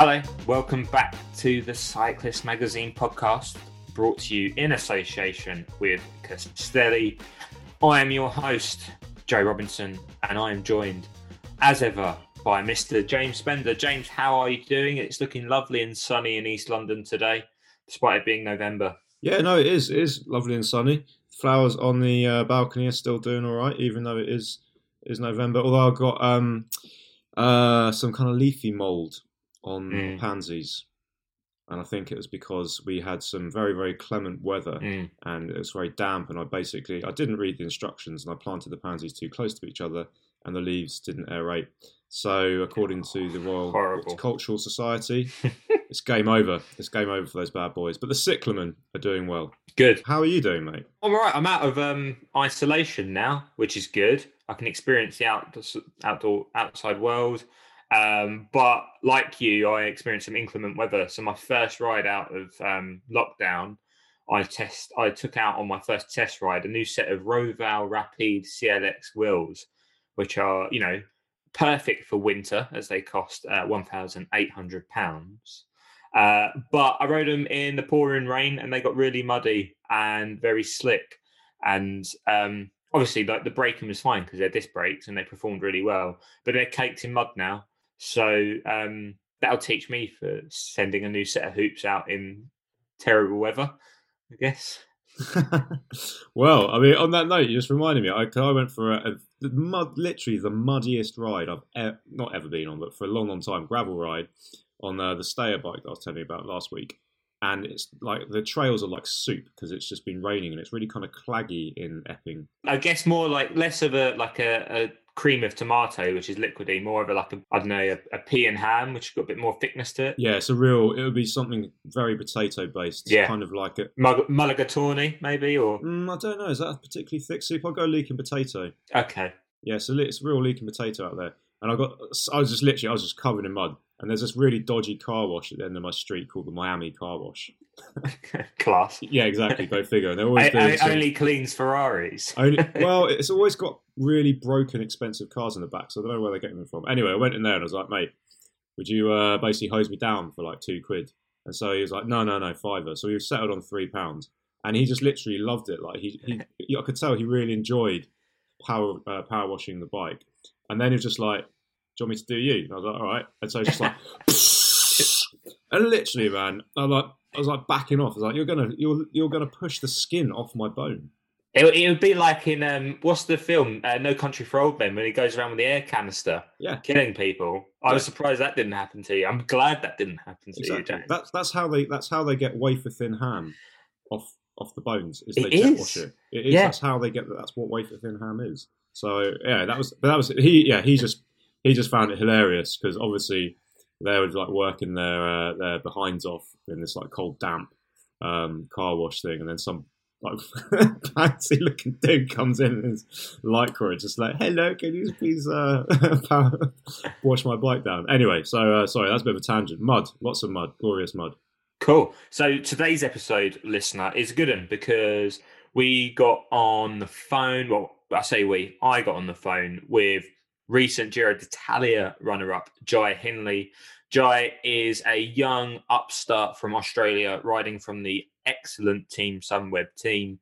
Hello, welcome back to the Cyclist Magazine podcast, brought to you in association with Castelli. I am your host, Joe Robinson, and I am joined, as ever, by Mr. James Spender. James, how are you doing? It's looking lovely and sunny in East London today, despite it being November. Yeah, no, it is. It is lovely and sunny. Flowers on the uh, balcony are still doing all right, even though it is is November. Although I've got um, uh, some kind of leafy mould on Mm. pansies, and I think it was because we had some very very clement weather Mm. and it was very damp. And I basically I didn't read the instructions and I planted the pansies too close to each other, and the leaves didn't aerate. So according to the Royal Horrible. Horticultural Society, it's game over. It's game over for those bad boys. But the cyclamen are doing well. Good. How are you doing, mate? I'm all right. I'm out of um, isolation now, which is good. I can experience the out, outdoor outside world. Um, but like you, I experienced some inclement weather. So my first ride out of um, lockdown, I test I took out on my first test ride a new set of Roval Rapide CLX wheels, which are you know perfect for winter as they cost uh, one thousand eight hundred pounds. Uh, but I rode them in the pouring rain, and they got really muddy and very slick. And um, obviously, like the braking was fine because they're disc brakes and they performed really well. But they're caked in mud now, so um, that'll teach me for sending a new set of hoops out in terrible weather. I guess. well, I mean, on that note, you just reminded me. I, I went for a, a mud, literally the muddiest ride I've e- not ever been on, but for a long, long time, gravel ride on uh, the Stayer bike that I was telling you about last week. And it's like the trails are like soup because it's just been raining and it's really kind of claggy in Epping. I guess more like less of a like a, a cream of tomato, which is liquidy, more of a like a I don't know a, a pea and ham, which has got a bit more thickness to it. Yeah, it's a real. It would be something very potato based. Yeah. kind of like a. Mulligatawny, maybe, or Mm, I don't know. Is that a particularly thick soup? I'll go leeking potato. okay. Yeah, so it's real leaking potato out there. And I got, I was just literally, I was just covered in mud. And there's this really dodgy car wash at the end of my street called the Miami Car Wash. Class. Yeah, exactly. Go figure. And they're always I, I, only cleans Ferraris. only- well, it's always got really broken, expensive cars in the back. So I don't know where they're getting them from. Anyway, I went in there and I was like, mate, would you uh, basically hose me down for like two quid? And so he was like, no, no, no, fiver. So he was settled on three pounds. And he just literally loved it. Like he, he I could tell he really enjoyed power uh, power washing the bike. And then he was just like, "Do you want me to do you?" And I was like, "All right." And so he's just like, and literally, man, I was like, I was like backing off. I was like, "You're gonna, you're, you're gonna push the skin off my bone." It, it would be like in um, what's the film uh, No Country for Old Men when he goes around with the air canister Yeah, killing people. I was surprised that didn't happen to you. I'm glad that didn't happen to you. James. That's that's how they that's how they get wafer thin ham off off the bones. Is they It jet is. wash it. It is. Yeah. That's how they get. That's what wafer thin ham is. So yeah, that was. But that was he. Yeah, he just he just found it hilarious because obviously they were like working their uh, their behinds off in this like cold damp um, car wash thing, and then some like fancy looking dude comes in in his lycra, just like, "Hello, can you please uh, wash my bike down?" Anyway, so uh, sorry, that's a bit of a tangent. Mud, lots of mud, glorious mud. Cool. So today's episode, listener, is a good one because we got on the phone. Well, I say we. I got on the phone with recent Giro d'Italia runner-up Jai Hindley. Jai is a young upstart from Australia, riding from the excellent Team Sunweb team.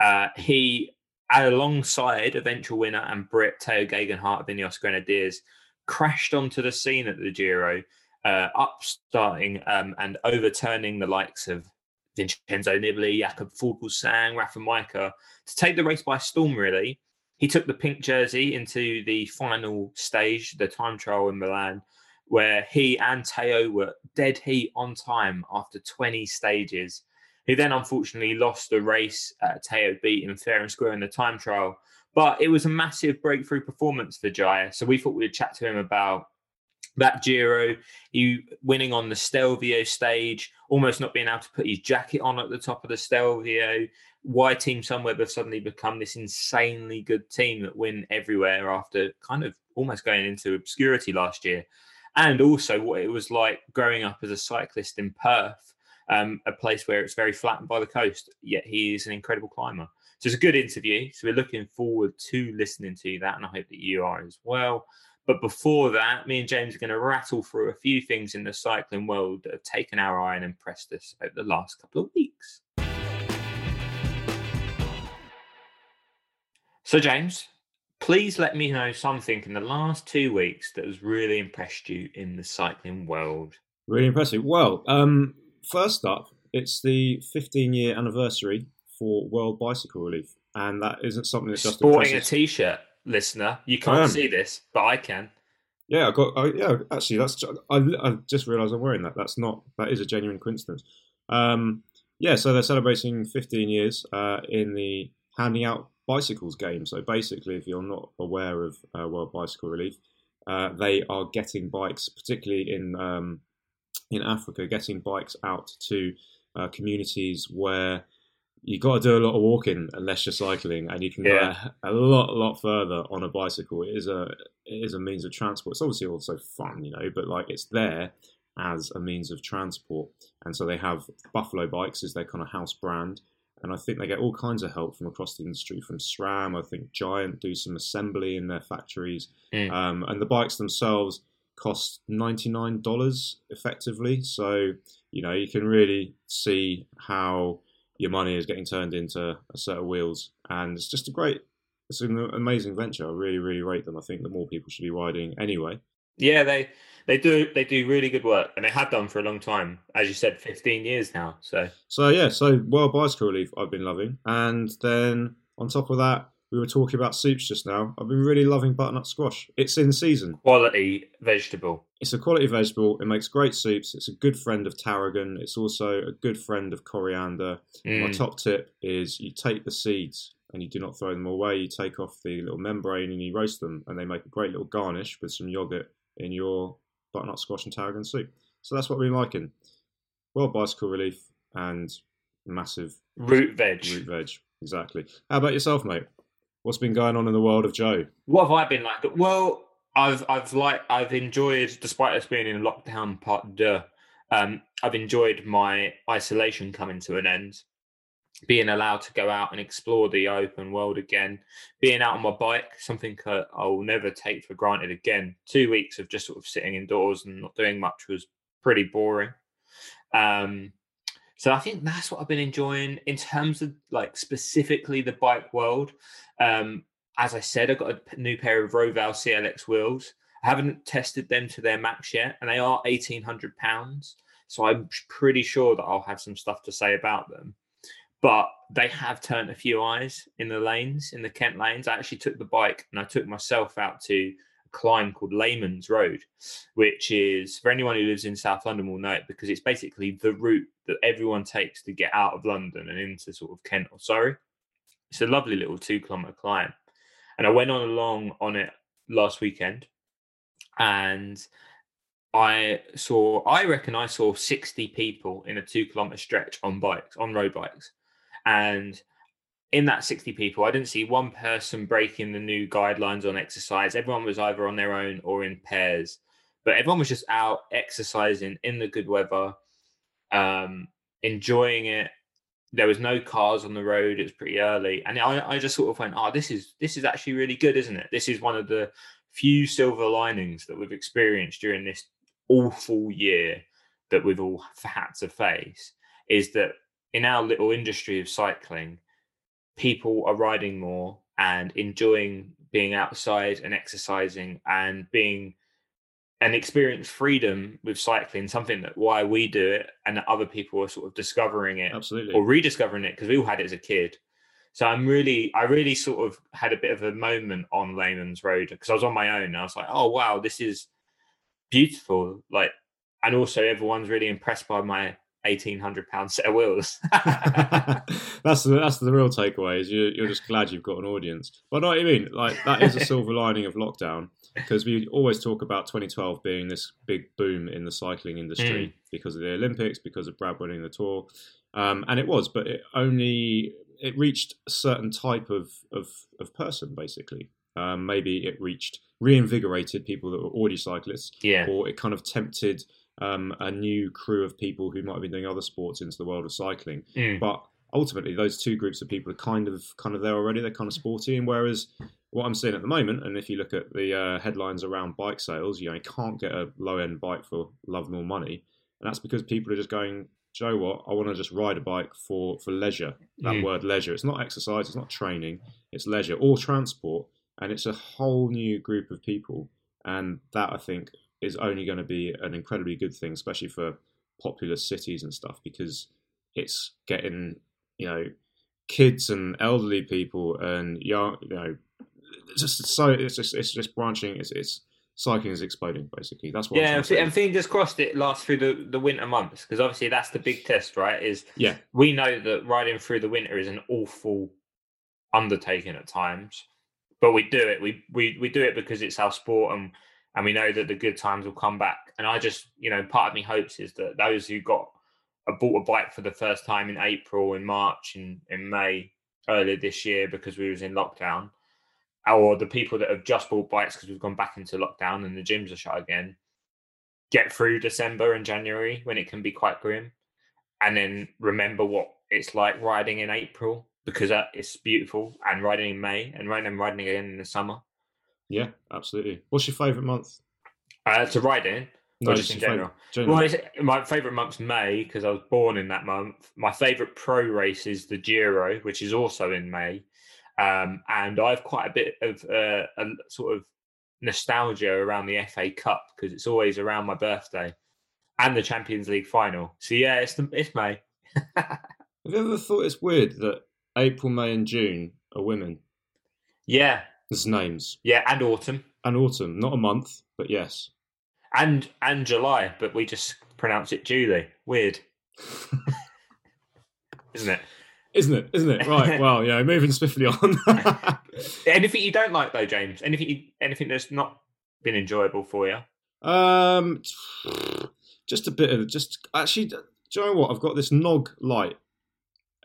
Uh, he, alongside eventual winner and Brit Tao Geoghegan Hart of Ineos Grenadiers, crashed onto the scene at the Giro uh, upstarting um, and overturning the likes of Vincenzo Nibali, Jakob Fuglsang, Rafał Majka to take the race by storm, really. He took the pink jersey into the final stage, the time trial in Milan, where he and Tao were dead heat on time after 20 stages. He then unfortunately lost the race. Uh, Tao beat him fair and square in the time trial. But it was a massive breakthrough performance for Jai. So we thought we'd chat to him about that Giro, you winning on the Stelvio stage, almost not being able to put his jacket on at the top of the Stelvio. Why Team Sunweb have suddenly become this insanely good team that win everywhere after kind of almost going into obscurity last year. And also what it was like growing up as a cyclist in Perth, um, a place where it's very flattened by the coast, yet he is an incredible climber. So it's a good interview. So we're looking forward to listening to that, and I hope that you are as well. But before that, me and James are going to rattle through a few things in the cycling world that have taken our eye and impressed us over the last couple of weeks. So, James, please let me know something in the last two weeks that has really impressed you in the cycling world. Really impressive. Well, um, first up, it's the 15 year anniversary for World Bicycle Relief, and that isn't something that's just Sporting a impressive. t-shirt, listener. You can't see this, but I can. Yeah, I got. I, yeah, actually, that's. I, I just realised I'm wearing that. That's not. That is a genuine coincidence. Um, yeah, so they're celebrating 15 years uh, in the handing out bicycles game. So basically, if you're not aware of uh, World Bicycle Relief, uh, they are getting bikes, particularly in um, in Africa, getting bikes out to uh, communities where you got to do a lot of walking unless you're cycling, and you can Yeah. go a, a lot, lot further on a bicycle. It is a it is a means of transport. It's obviously also fun, you know, but like it's there as a means of transport. And so they have Buffalo Bikes as their kind of house brand. And I think they get all kinds of help from across the industry, from SRAM. I think Giant do some assembly in their factories. Mm. Um, and the bikes themselves cost $99 effectively. So, you know, you can really see how your money is getting turned into a set of wheels. And it's just a great, it's an amazing venture. I really, really rate them. I think that more people should be riding anyway. Yeah, they they do they do really good work, and they have done for a long time. As you said, fifteen years now. So So yeah, so World Bicycle Relief I've been loving, and then on top of that, we were talking about soups just now. I've been really loving butternut squash. It's in season. quality vegetable. It's a quality vegetable. It makes great soups. It's a good friend of tarragon. It's also a good friend of coriander. My Mm. top tip is you take the seeds and you do not throw them away. You take off the little membrane and you roast them, and they make a great little garnish with some yogurt in your butternut squash and tarragon soup. So that's what we're liking. Well, Bicycle Relief and massive Root veg. root veg. Exactly. How about yourself, mate? What's been going on in the world of Joe? What have I been like? Well, I've I've like I've enjoyed, despite us being in lockdown part deux, um, I've enjoyed my isolation coming to an end. Being allowed to go out and explore the open world again, being out on my bike, something I'll never take for granted again. Two weeks of just sort of sitting indoors and not doing much was pretty boring. Um, so I think that's what I've been enjoying in terms of like specifically the bike world. Um, as I said, I got a new pair of Roval CLX wheels. I haven't tested them to their max yet, and they are eighteen hundred pounds. So I'm pretty sure that I'll have some stuff to say about them. But they have turned a few eyes in the lanes, in the Kent lanes. I actually took the bike and I took myself out to a climb called Layhams Road, which is for anyone who lives in South London will know it because it's basically the route that everyone takes to get out of London and into sort of Kent or Surrey. It's a lovely little two kilometer climb. And I went on along on it last weekend and I saw, I reckon I saw 60 people in a two kilometer stretch on bikes, on road bikes. And in that 60 people, I didn't see one person breaking the new guidelines on exercise. Everyone was either on their own or in pairs, but everyone was just out exercising in the good weather, um, enjoying it. There was no cars on the road. It was pretty early, and I, I just sort of went, "Oh, this is this is actually really good, isn't it? This is one of the few silver linings that we've experienced during this awful year that we've all had to face. Is that in our little industry of cycling, people are riding more and enjoying being outside and exercising and being and experience freedom with cycling something that why we do it and that other people are sort of discovering it Absolutely. or rediscovering it because we all had it as a kid so i'm really i really sort of had a bit of a moment on Layhams road because i was on my own and i was like oh wow this is beautiful like and also everyone's really impressed by my 1800 pound set of wheels that's the that's the real takeaway. Is you, you're just glad you've got an audience. But I know what you mean. Like that is a silver lining of lockdown because we always talk about 2012 being this big boom in the cycling industry because of the Olympics, because of Brad winning the Tour, um, and it was. But it only it reached a certain type of of, of person basically. Um, maybe it reached reinvigorated people that were already cyclists, yeah or it kind of tempted um, a new crew of people who might have been doing other sports into the world of cycling. Mm. But ultimately, those two groups of people are kind of kind of there already. They're kind of sporty, and whereas what I'm seeing at the moment, and if you look at the uh, headlines around bike sales, you know, you can't get a low end bike for love nor money, and that's because people are just going. Joe, what I want to just ride a bike for for leisure. That Mm. word leisure. It's not exercise. It's not training. It's leisure or transport, and it's a whole new group of people. And that I think is only going to be an incredibly good thing, especially for populous cities and stuff, because it's getting you know kids and elderly people and young you know it's just so it's just it's just branching. It's it's cycling is exploding basically. That's what Yeah, trying and to and fingers crossed it lasts through the, the winter months because obviously that's the big test, right? Is Yeah. we know that riding through the winter is an awful undertaking at times, but we do it. We we we do it because it's our sport and and we know that the good times will come back. And I just you know part of me hopes is that those who got a bought a bike for the first time in April, in March, in in May earlier this year because we was in lockdown, or the people that have just bought bikes because we've gone back into lockdown and the gyms are shut again, get through December and January when it can be quite grim, and then remember what it's like riding in April because uh, it's beautiful, and riding in May, and riding and riding again in the summer. Yeah, absolutely. What's your favourite month? Uh, to ride in, No, just in general. Well, it's, my favourite month's May because I was born in that month. My favourite pro race is the Giro, which is also in May, um, and I have quite a bit of uh, a sort of nostalgia around the FA Cup because it's always around my birthday and the Champions League final. So yeah, it's the, it's May. Have you ever thought it's weird that April, May, and June are women? yeah, There's names. yeah, and autumn And autumn, not a month, but yes. and and July, but we just pronounce it Julie. Weird, isn't it? Isn't it? Isn't it? Right. Well, yeah, moving swiftly on. Anything you don't like though, James? Anything you, anything that's not been enjoyable for you? um, just a bit of just actually. Do you know what? I've got this Knog light,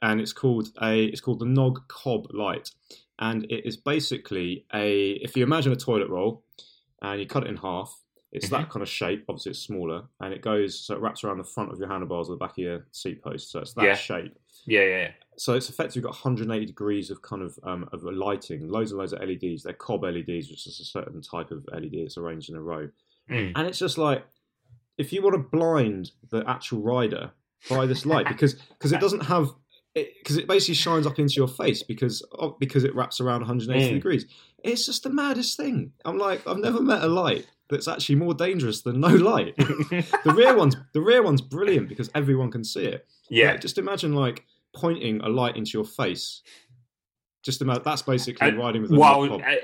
and it's called a. It's called the Knog Cob light, and it is basically a. If you imagine a toilet roll, and you cut it in half, it's that kind of shape. Obviously, it's smaller, and it goes so it wraps around the front of your handlebars or the back of your seat post. So it's that Yeah. shape. Yeah, yeah, yeah. so it's effectively got 180 degrees of kind of um, of lighting, loads and loads of LEDs. They're cob LEDs, which is a certain type of LED that's arranged in a row. Mm. And it's just like if you want to blind the actual rider by this light, because because it doesn't have because it, basically shines up into your face because because it wraps around 180 Mm. degrees. It's just the maddest thing. I'm like I've never met a light that's actually more dangerous than no light. the rear one's the rear one's brilliant because everyone can see it. yeah. Like, just imagine like pointing a light into your face. Just imagine that's basically And riding with a Well, uh,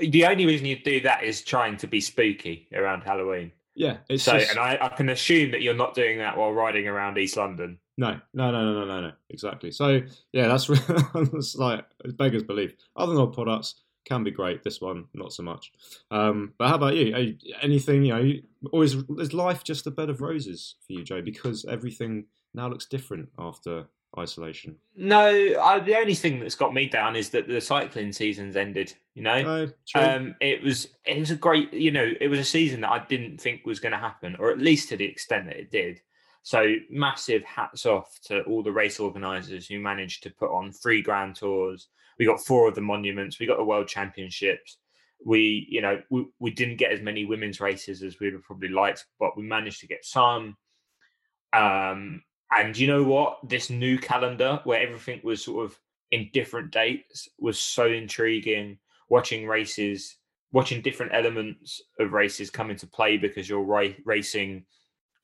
the only reason you do that is trying to be spooky around Halloween. Yeah, it's so, just and I, I can assume that you're not doing that while riding around East London. no, no, no, no, no, no, no. Exactly. So yeah, that's it's like beggars belief. Other than products can be great. This one not so much. Um, but how about you? Are you- Anything you know? you- Always is life just a bed of roses for you, Joe? Because everything now looks different after isolation. No, I, the only thing that's got me down is that the cycling season's ended. You know, Oh, um, it was it was a great, you know, it was a season that I didn't think was going to happen, or at least to the extent that it did. So massive hats off to all the race organisers who managed to put on three grand tours. We got four of the monuments. We got the world championships. We, you know, we, we didn't get as many women's races as we would have probably liked, but we managed to get some. Um, and you know what? This new calendar where everything was sort of in different dates was so intriguing. Watching races, watching different elements of races come into play because you're ra- racing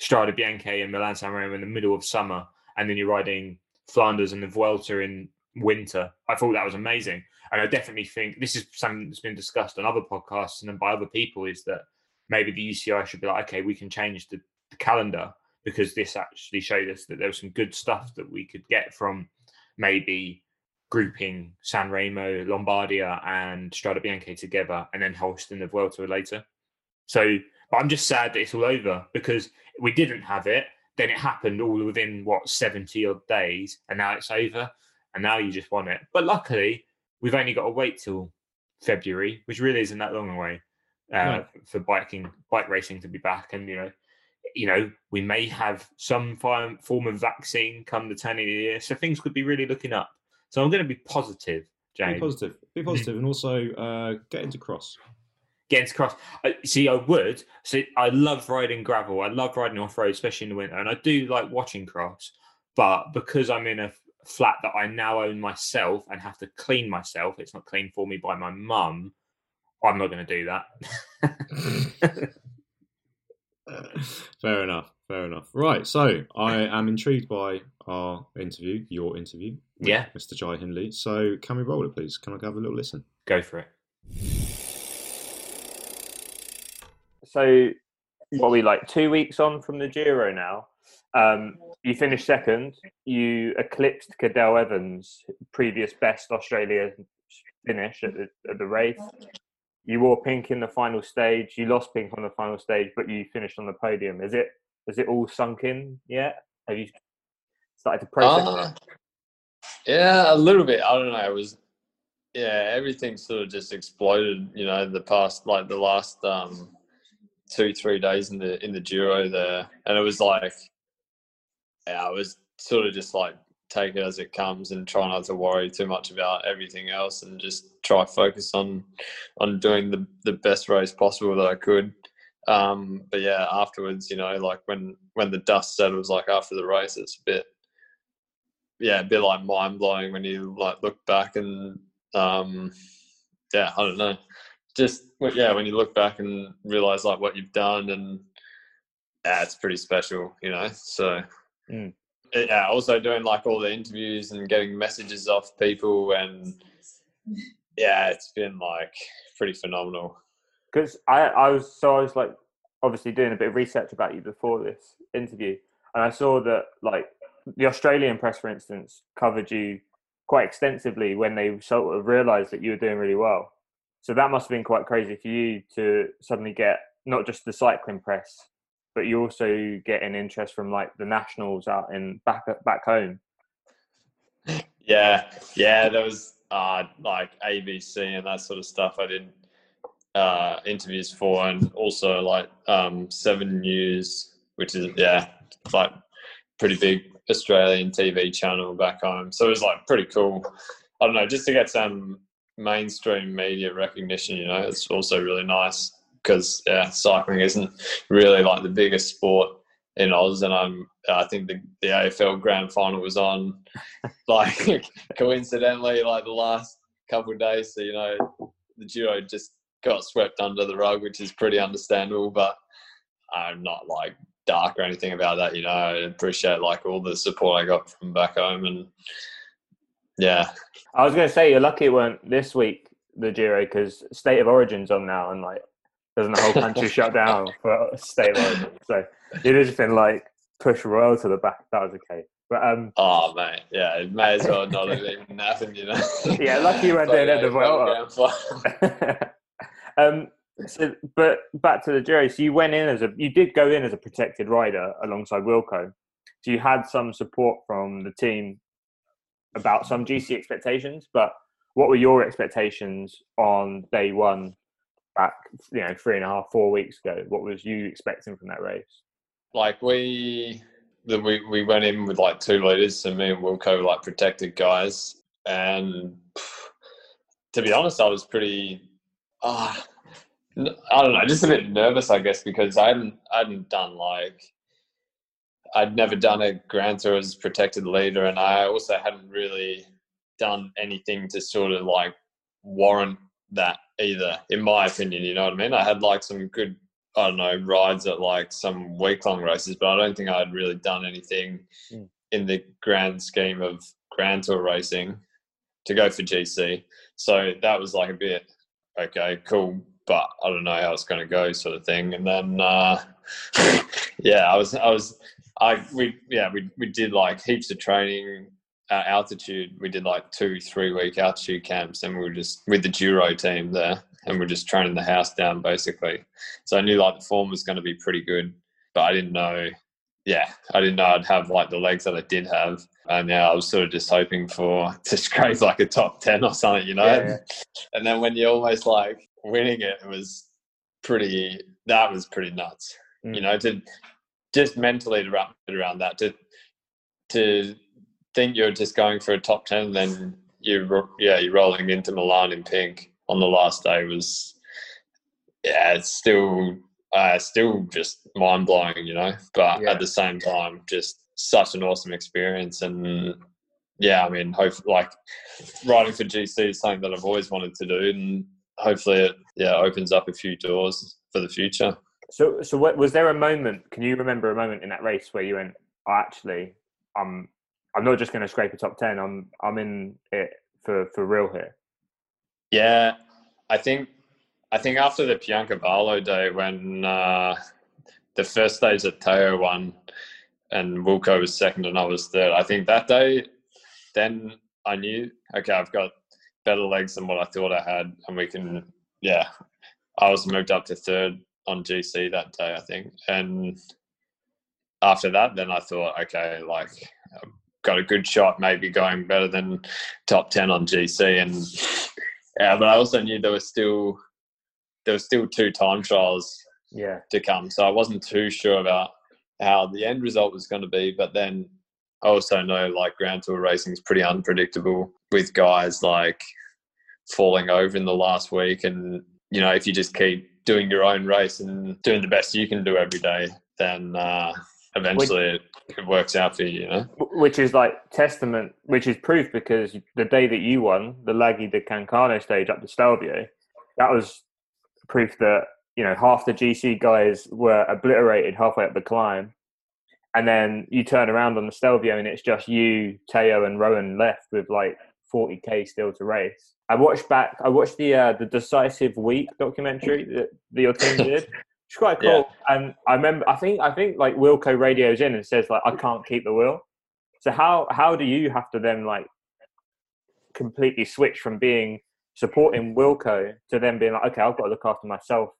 Strade Bianche and Milan San Remo in the middle of summer, and then you're riding Flanders and the Vuelta in winter. I thought that was amazing, and I definitely think this is something that's been discussed on other podcasts and then by other people. Is that maybe the UCI should be like, okay, we can change the, the calendar because this actually showed us that there was some good stuff that we could get from maybe grouping San Remo, Lombardia, and Strada Bianca together, and then hosting the Vuelta later. So, but I'm just sad that it's all over because we didn't have it. Then it happened all within what 70 odd days, and now it's over, and now you just want it. But luckily, we've only got to wait till February, which really isn't that long away uh, No. for biking, bike racing to be back. And you know, you know, we may have some form form of vaccine come the turn of the year, so things could be really looking up. So I'm going to be positive, James. Be positive. Be positive, and also uh, get into cross. Get into cross. See, I would. See, I love riding gravel. I love riding off road, especially in the winter, and I do like watching cross. But because I'm in a flat that I now own myself and have to clean myself, it's not cleaned for me by my mum. I'm not going to do that. Fair enough. Fair enough. Right. So I am intrigued by our interview, your interview, with Yeah. Mr. Jai Hindley. So can we roll it, please? Can I have a little listen? Go for it. So, what are we like two weeks on from the Giro now? Um, you finished second. You eclipsed Cadel Evans' previous best Australia finish at the, at the race. You wore pink in the final stage. You lost pink on the final stage, but you finished on the podium. Is it? Is it all sunk in yet? Have you started to process Uh, yeah, a little bit. I don't know. It was, yeah, everything sort of just exploded. You know, the past like the last um, two three days in the in the Giro there, and it was like, yeah, I was sort of just like take it as it comes and try not to worry too much about everything else and just try focus on on doing the the best race possible that I could. Um, but yeah, afterwards, you know, like when when the dust settles, like after the race, it's a bit yeah, a bit like mind blowing when you like look back and um, yeah, I don't know, just yeah, when you look back and realize like what you've done and yeah, it's pretty special, you know. So Mm. Yeah, also doing like all the interviews and getting messages off people and yeah, it's been like pretty phenomenal. because I, I was so I was like obviously doing a bit of research about you before this interview, and I saw that like the Australian press, for instance, covered you quite extensively when they sort of realised that you were doing really well. So that must have been quite crazy for you to suddenly get not just the cycling press, but you also get an interest from like the nationals out in back back home. Yeah, yeah, there was uh, like ABC and that sort of stuff. I did uh, interviews for, and also like um, Seven News, which is yeah, like pretty big Australian TV channel back home. So it was like pretty cool. I don't know, just to get some mainstream media recognition. You know, it's also really nice because yeah, uh, cycling isn't really like the biggest sport in Oz, and I'm I think the the AFL Grand Final was on like coincidentally like the last couple of days. So you know, the Giro just got swept under the rug, which is pretty understandable. But I'm not like dark or anything about that. You know, I appreciate like all the support I got from back home, and yeah, I was going to say you're lucky it weren't this week the Giro because State of Origin's on now and like doesn't the whole country shut down for State of So it has been like push Royal to the back. That was okay. But um, oh mate, yeah, it may as well not have even happened. You know. Yeah, lucky you weren't Like doing it at the AFL Vuelta. Um, so but back to the Giro. So you went in as a you did go in as a protected rider alongside Wilco. So you had some support from the team about some GC expectations, but what were your expectations on day one back, you know, three and a half, four weeks ago? What was you expecting from that race? like we the, we we went in with like two leaders, and me and Wilco like protected guys, and to be honest, I was pretty. ah, n I don't know, just a bit nervous, I guess, because I hadn't I hadn't done like I'd never done a Grand Tour as protected leader, and I also hadn't really done anything to sort of like warrant that either, in my opinion. You know what I mean? I had like some good I don't know, rides at like some week long races, but I don't think I'd really done anything Mm. in the grand scheme of Grand Tour racing to go for GC. So that was like a bit, okay, cool, but I don't know how it's going to go, sort of thing. And then, uh, yeah, I was, I was, I, we, yeah, we, we did like heaps of training at altitude. We did like two, three week altitude camps and we were just with the Giro team there and we're just training the house down basically. So I knew like the form was going to be pretty good, but I didn't know. Yeah, I didn't know I'd have like the legs that I did have, and yeah, I was sort of just hoping for to scrape like a top ten or something, you know. Yeah. And then when you're almost like winning it, it was pretty. That was pretty nuts, you Mm. know. To just mentally to wrap it around that to to think you're just going for a top ten, then you yeah you're rolling into Milan in pink on the last day was yeah it's still uh, still just mind blowing, you know. But Yeah. at the same time, just such an awesome experience and yeah, I mean, hope like writing for GC is something that I've always wanted to do, and hopefully it yeah opens up a few doors for the future. So, so what, was there a moment? Can you remember a moment in that race where you went, oh, "Actually, I'm, I'm not just going to scrape a top ten. I'm, I'm in it for for real here." Yeah, I think I think after the Piancavallo day when uh, the first stage at Tao won and Wilco was second and I was third, I think that day then I knew okay I've got better legs than what I thought I had and we can yeah I was moved up to third on GC that day I think and after that then I thought okay like got a good shot maybe going better than top 10 on GC and yeah, but I also knew there was still there was still two time trials Yeah, to come, so I wasn't too sure about how the end result was going to be. But then I also know like Grand Tour racing is pretty unpredictable with guys like falling over in the last week, and you know if you just keep doing your own race and doing the best you can do every day, then uh, eventually it, it works out for you. You know. Which is like testament, which is proof because the day that you won the Laghi di Cancano stage up to Stelvio, that was proof that you know half the GC guys were obliterated halfway up the climb, and then you turn around on the Stelvio and it's just you, Tao, and Rohan left with like 40k still to race. I watched back. I watched the uh, the decisive week documentary that, that your team did. It's quite cool. And I remember. I think. I think like Wilco radios in and says like, "I can't keep the wheel." So how how do you have to then like completely switch from being supporting Wilco to then being like, okay, I've got to look after myself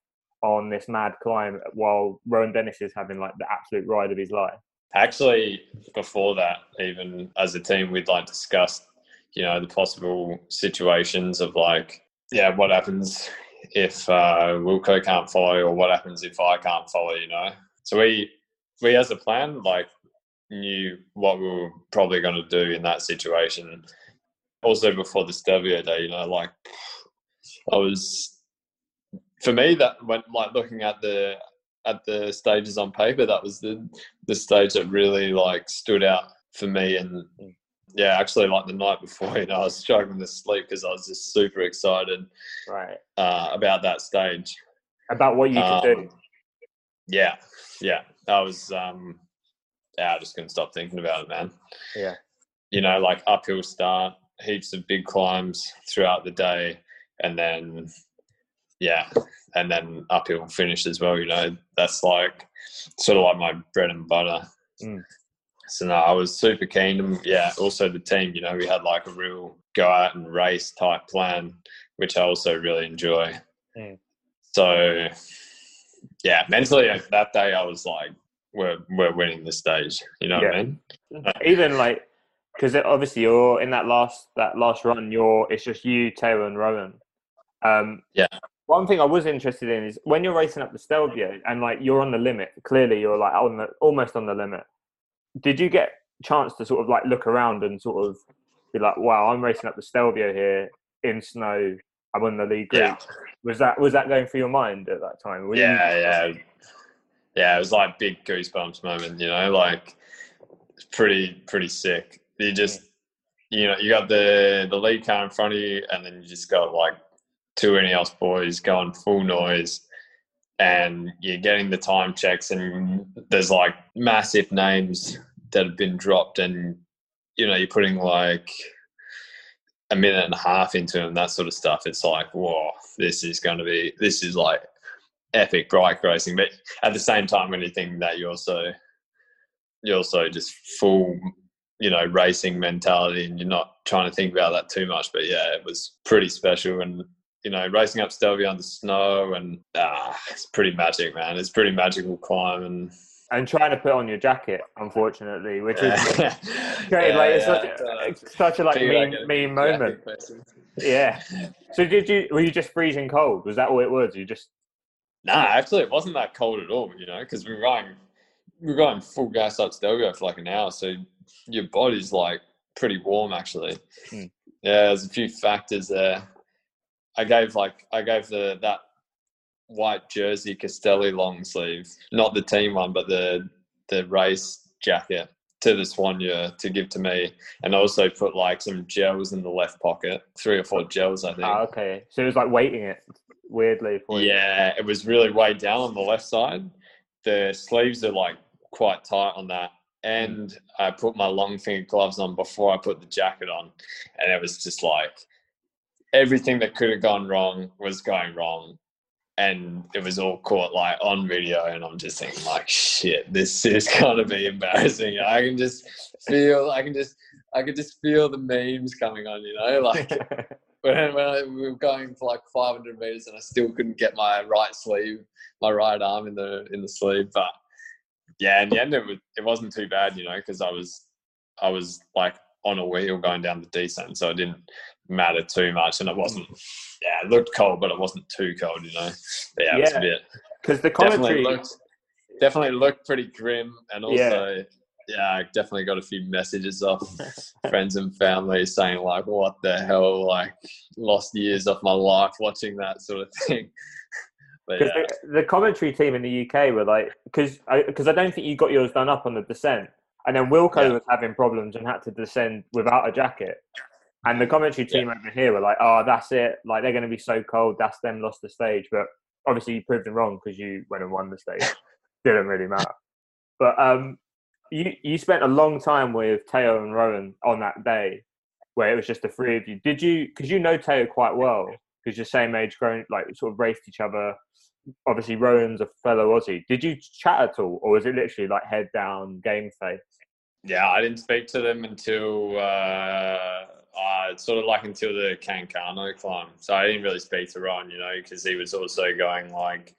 on this mad climb while Rohan Dennis is having like the absolute ride of his life. Actually, before that, even as a team, we'd like discussed, you know, the possible situations of like, yeah, what happens if uh, Wilco can't follow, or what happens if I can't follow, you know. So we, we as a plan, like, knew what we were probably going to do in that situation. Also, before the Stelvio day, you know, like, I was, for me, that went like looking at the at the stages on paper, that was the the stage that really like stood out for me. And yeah, actually, like the night before, you know, I was struggling to sleep because I was just super excited Right. uh, about that stage. About what you can do. Um, Yeah, yeah, I was. um Yeah, I just couldn't stop thinking about it, man. Yeah. You know, like uphill start, heaps of big climbs throughout the day, and then yeah, and then uphill finish as well. You know, that's like sort of like my bread and butter. Mm. So no, I was super keen. And yeah, also the team. You know, we had like a real go out and race type plan, which I also really enjoy. Mm. So yeah, mentally uh, that day I was like, we're we're winning the stage. You know what I mean? Even like because obviously you're in that last that last run. You're it's just you, Taylor, and Rohan. Um, Yeah. One thing I was interested in is when you're racing up the Stelvio and like you're on the limit. Clearly, you're like on the almost on the limit. Did you get chance to sort of like look around and sort of be like, "Wow, I'm racing up the Stelvio here in snow. I'm on the lead group." Yeah. Was that was that going through your mind at that time? Were you- Yeah, yeah, yeah. It was like big goosebumps moment. You know, like it's pretty pretty sick. You just you know you got the the lead car in front of you, and then you just got like two Ineos boys going full noise. And you're getting the time checks, and there's like massive names that have been dropped, and you know you're putting like a minute and a half into them, that sort of stuff. It's like, whoa, this is going to be, this is like epic bike racing. But at the same time, when you think that, you're also, you're also just full, you know, racing mentality, and you're not trying to think about that too much. But yeah, it was pretty special, and you know, racing up Stelvio the snow, and ah, it's pretty magic, man. It's pretty magical climb, and and trying to put on your jacket, unfortunately, which is yeah, great. like it's such, yeah, a, such a like mean, a mean moment. Yeah. So did you? Were you just freezing cold? Was that all it was? You just Nah, actually, it wasn't that cold at all. You know, because we were going, we were going full gas up Stelvio for like an hour, so your body's like pretty warm actually. Hmm. Yeah, there's a few factors there. I gave like I gave the that white jersey Castelli long sleeve, not the team one, but the the race jacket to the soigneur to give to me, and also put like some gels in the left pocket, three or four gels, I think. Ah, okay. So it was like weighting it weirdly for you. Yeah, it was really weighed down on the left side. The sleeves are like quite tight on that. And I put my long finger gloves on before I put the jacket on. And it was just like everything that could have gone wrong was going wrong. And it was all caught like on video. And I'm just thinking, like, shit, this is going to be embarrassing. I can just feel, I can just, I could just feel the memes coming on, you know, like when, when I, we were going for like 500 meters and I still couldn't get my right sleeve, my right arm in the in the sleeve. But yeah, in the end, it was, it wasn't too bad, you know, because I was I was like on a wheel going down the descent, so i didn't matter too much, and it wasn't. Mm. Yeah, it looked cold, but it wasn't too cold, you know. But yeah, it was a Yeah. bit Because the definitely commentary, looked definitely looked pretty grim, and also. Yeah. I definitely got a few messages off friends and family saying like, "What the hell? Like, lost years of my life watching that sort of thing." Because yeah, the, the commentary team in the UK were like, because I, cause I don't think you got yours done up on the descent. And then Wilco Yeah. was having problems and had to descend without a jacket. And the commentary team over here were like, oh, that's it. Like, they're going to be so cold. That's them lost the stage. But obviously, you proved them wrong because you went and won the stage. Didn't really matter. But um, you, you spent a long time with Tao and Rohan on that day where it was just the three of you. Did you, because you know Tao quite well, because you're same age, grown, like sort of raced each other obviously Rohan's a fellow Aussie. Did you chat at all, or was it literally like head down, game face? Yeah, I didn't speak to them until uh, uh, sort of like until the Cancano climb. So I didn't really speak to Ron, you know, because he was also going like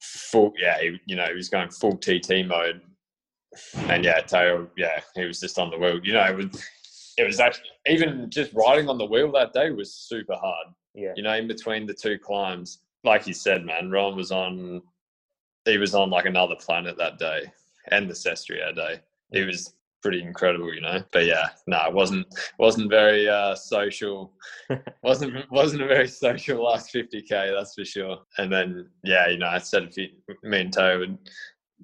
full. Yeah, he, you know, he was going full TT mode, and yeah, Tao, yeah, he was just on the wheel. You know, it was it was actually even just riding on the wheel that day was super hard. Yeah, you know, in between the two climbs. Like you said, man, Ron was on, he was on like another planet that day and the Sestriere day. He was pretty incredible, you know. But yeah, no, it wasn't wasn't very uh, social. wasn't wasn't a very social last fifty k, that's for sure. And then yeah, you know, I said if you, me and Tao were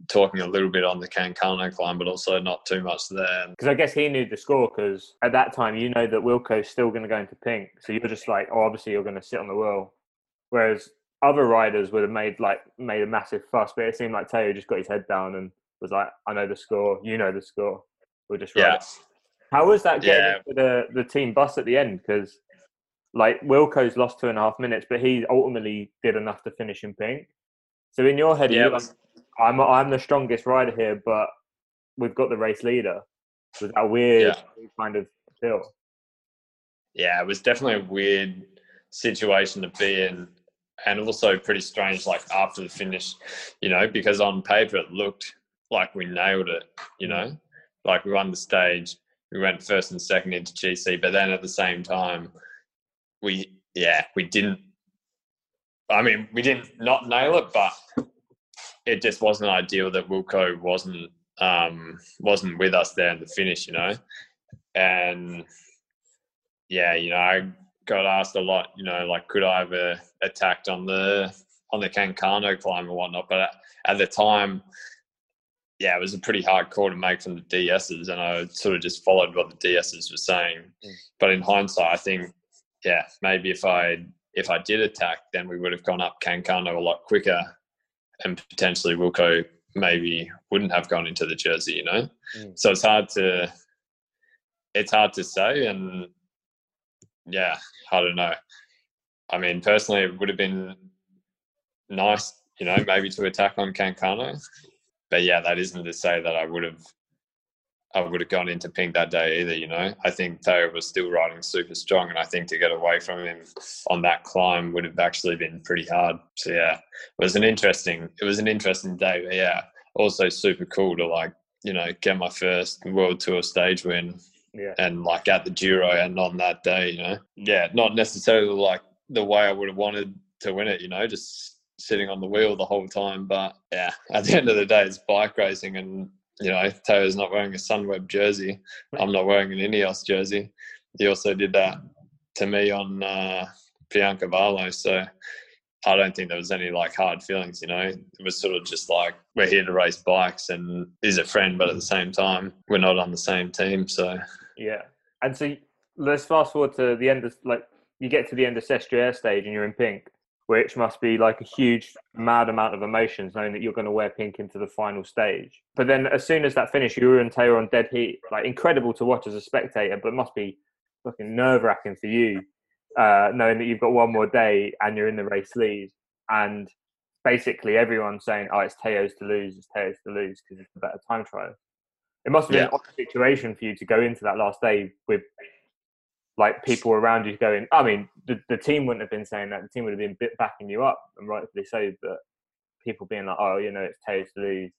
talking a little bit on the Cancano climb, but also not too much there. because I guess he knew the score. Because at that time, you know that Wilco's still going to go into pink, so you're just like, oh, obviously you're going to sit on the wheel. Whereas other riders would have made like made a massive fuss, but it seemed like Tao just got his head down and was like, I know the score, you know the score. We'll just Yeah. How was that getting Yeah. the, the team bus at the end? Because like Wilco's lost two and a half minutes, but he ultimately did enough to finish in pink. So in your head, Yeah, yeah, it was- I'm I'm the strongest rider here, but we've got the race leader. Was that weird kind of feel? yeah, it was definitely a weird situation to be in, and also pretty strange. Like after the finish, you know, because on paper it looked like we nailed it. You know, like we won the stage, we went first and second into GC, but then at the same time, we yeah we didn't. I mean, we didn't not nail it, but it just wasn't ideal that Wilco wasn't um, wasn't with us there in the finish. You know, and yeah, you know, I got asked a lot, you know, like could I have uh, attacked on the on the Cancano climb and whatnot, but at, at the time, yeah, it was a pretty hard call to make from the DSs, and I sort of just followed what the DSs were saying. Mm. But in hindsight, I think, yeah, maybe if I if I did attack, then we would have gone up Cancano a lot quicker, and potentially Wilco maybe wouldn't have gone into the jersey, you know. Mm. So it's hard to it's hard to say, and yeah, I don't know. I mean, personally, it would have been nice, you know, maybe to attack on Cancano. But yeah, that isn't to say that I would have I would have gone into pink that day either, you know. I think Tao was still riding super strong and I think to get away from him on that climb would have actually been pretty hard. So yeah, it was an interesting it was an interesting day, but yeah, also super cool to like, you know, get my first world tour stage win Yeah. and like at the Giro and on that day, you know. Yeah, not necessarily like the way I would have wanted to win it, you know, just sitting on the wheel the whole time. But yeah, at the end of the day, it's bike racing, and you know, Taylor's not wearing a Sunweb jersey. I'm not wearing an Ineos jersey. He also did that to me on uh, Piancavallo. So I don't think there was any like hard feelings, you know. It was sort of just like we're here to race bikes and he's a friend, but at the same time, we're not on the same team. So Yeah, and so let's fast forward to the end of like you get to the end of Sestriere stage and you're in pink, which must be like a huge, mad amount of emotions knowing that you're going to wear pink into the final stage. But then as soon as that finished, you and Taylor on dead heat, like incredible to watch as a spectator, but must be fucking nerve wracking for you, uh, knowing that you've got one more day and you're in the race lead. And basically everyone's saying, oh, it's Tao's to lose, it's Tao's to lose because it's a better time trial. It must have been Yeah. an odd situation for you to go into that last day with like people around you going. I mean, the, the team wouldn't have been saying that. The team would have been backing you up, and rightfully so. But people being like, "Oh, you know, it's Taylor's to lose."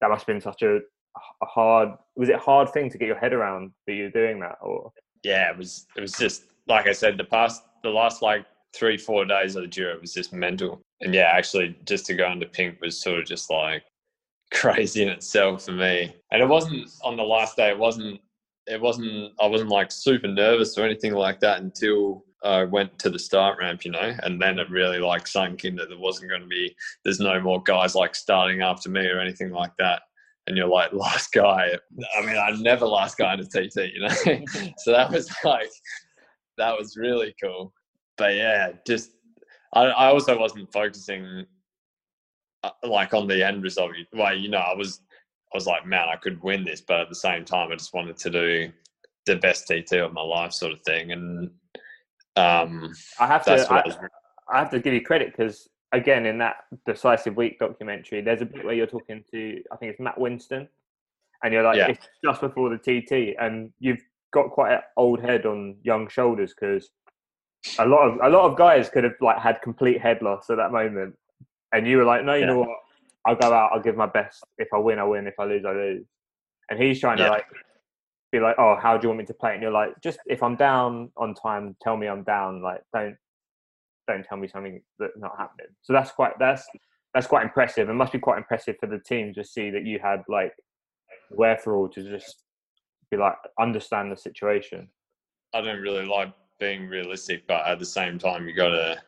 That must have been such a, a hard. Was it a hard thing to get your head around that you're doing that, or yeah, it was it was just like I said, the past the last like three four days of the Giro was just mental, and yeah, actually just to go into pink was sort of just like crazy in itself for me. And it wasn't on the last day. It wasn't. It wasn't. I wasn't like super nervous or anything like that until I went to the start ramp, you know, and then it really like sunk in that there wasn't going to be. There's no more guys like starting after me or anything like that. And you're like last guy. I mean, I'm never last guy in a TT, you know. so that was like that was really cool. But yeah, just I, I also wasn't focusing uh, like on the end result. Well, you know, I was I was like, man, I could win this, but at the same time, I just wanted to do the best TT of my life, sort of thing. And um, I have to. I. I have to give you credit because again, in that decisive week documentary, there's a bit where you're talking to I think it's Matt Winston, and you're like, Yeah. it's just before the TT, and you've got quite an old head on young shoulders because a lot of a lot of guys could have like had complete head loss at that moment, and you were like, no, you Yeah. know what, I'll go out, I'll give my best. If I win, I win. If I lose, I lose. And he's trying Yeah. to like be like, oh, how do you want me to play? And you're like, just if I'm down on time, tell me I'm down. Like, don't don't tell me something that's not happening. So that's quite that's that's quite impressive. It must be quite impressive for the team to see that you had like wherefore all to just be like understand the situation. I don't really like being realistic, but at the same time, you gotta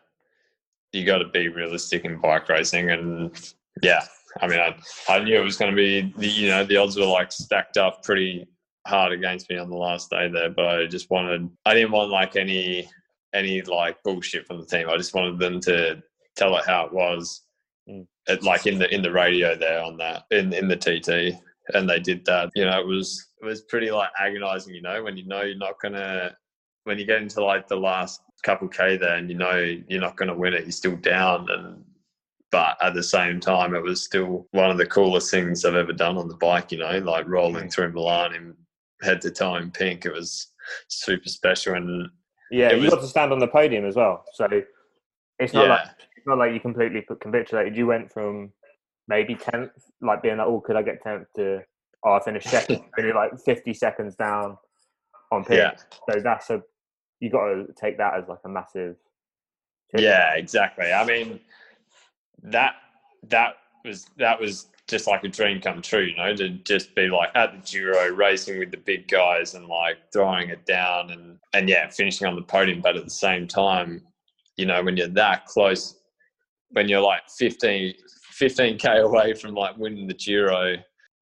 you gotta be realistic in bike racing. And yeah, I mean, I, I knew it was going to be the you know the odds were like stacked up pretty hard against me on the last day there, but I just wanted I didn't want like any any like bullshit from the team. I just wanted them to tell it how it was, Mm. It, like in the in the radio there on that in in the TT, and they did that. You know, it was it was pretty like agonizing. You know, when you know you're not gonna when you get into like the last couple k there, and you know you're not gonna win it, you're still down, and but at the same time, it was still one of the coolest things I've ever done on the bike. You know, like rolling through Milan in head to toe in pink. It was super special, and Yeah, you was- got to stand on the podium as well. So it's not yeah, like it's not like you completely put capitulated. You went from maybe tenth, like being like, oh, could I get tenth to oh, I finished second, really like fifty seconds down on pink. yeah. So that's a you got to take that as like a massive. tip. Yeah, exactly. I mean, that that was that was just like a dream come true, you know, to just be like at the Giro racing with the big guys and like throwing it down and and yeah, finishing on the podium. But at the same time, you know, when you're that close, when you're like 15 15k away from like winning the Giro,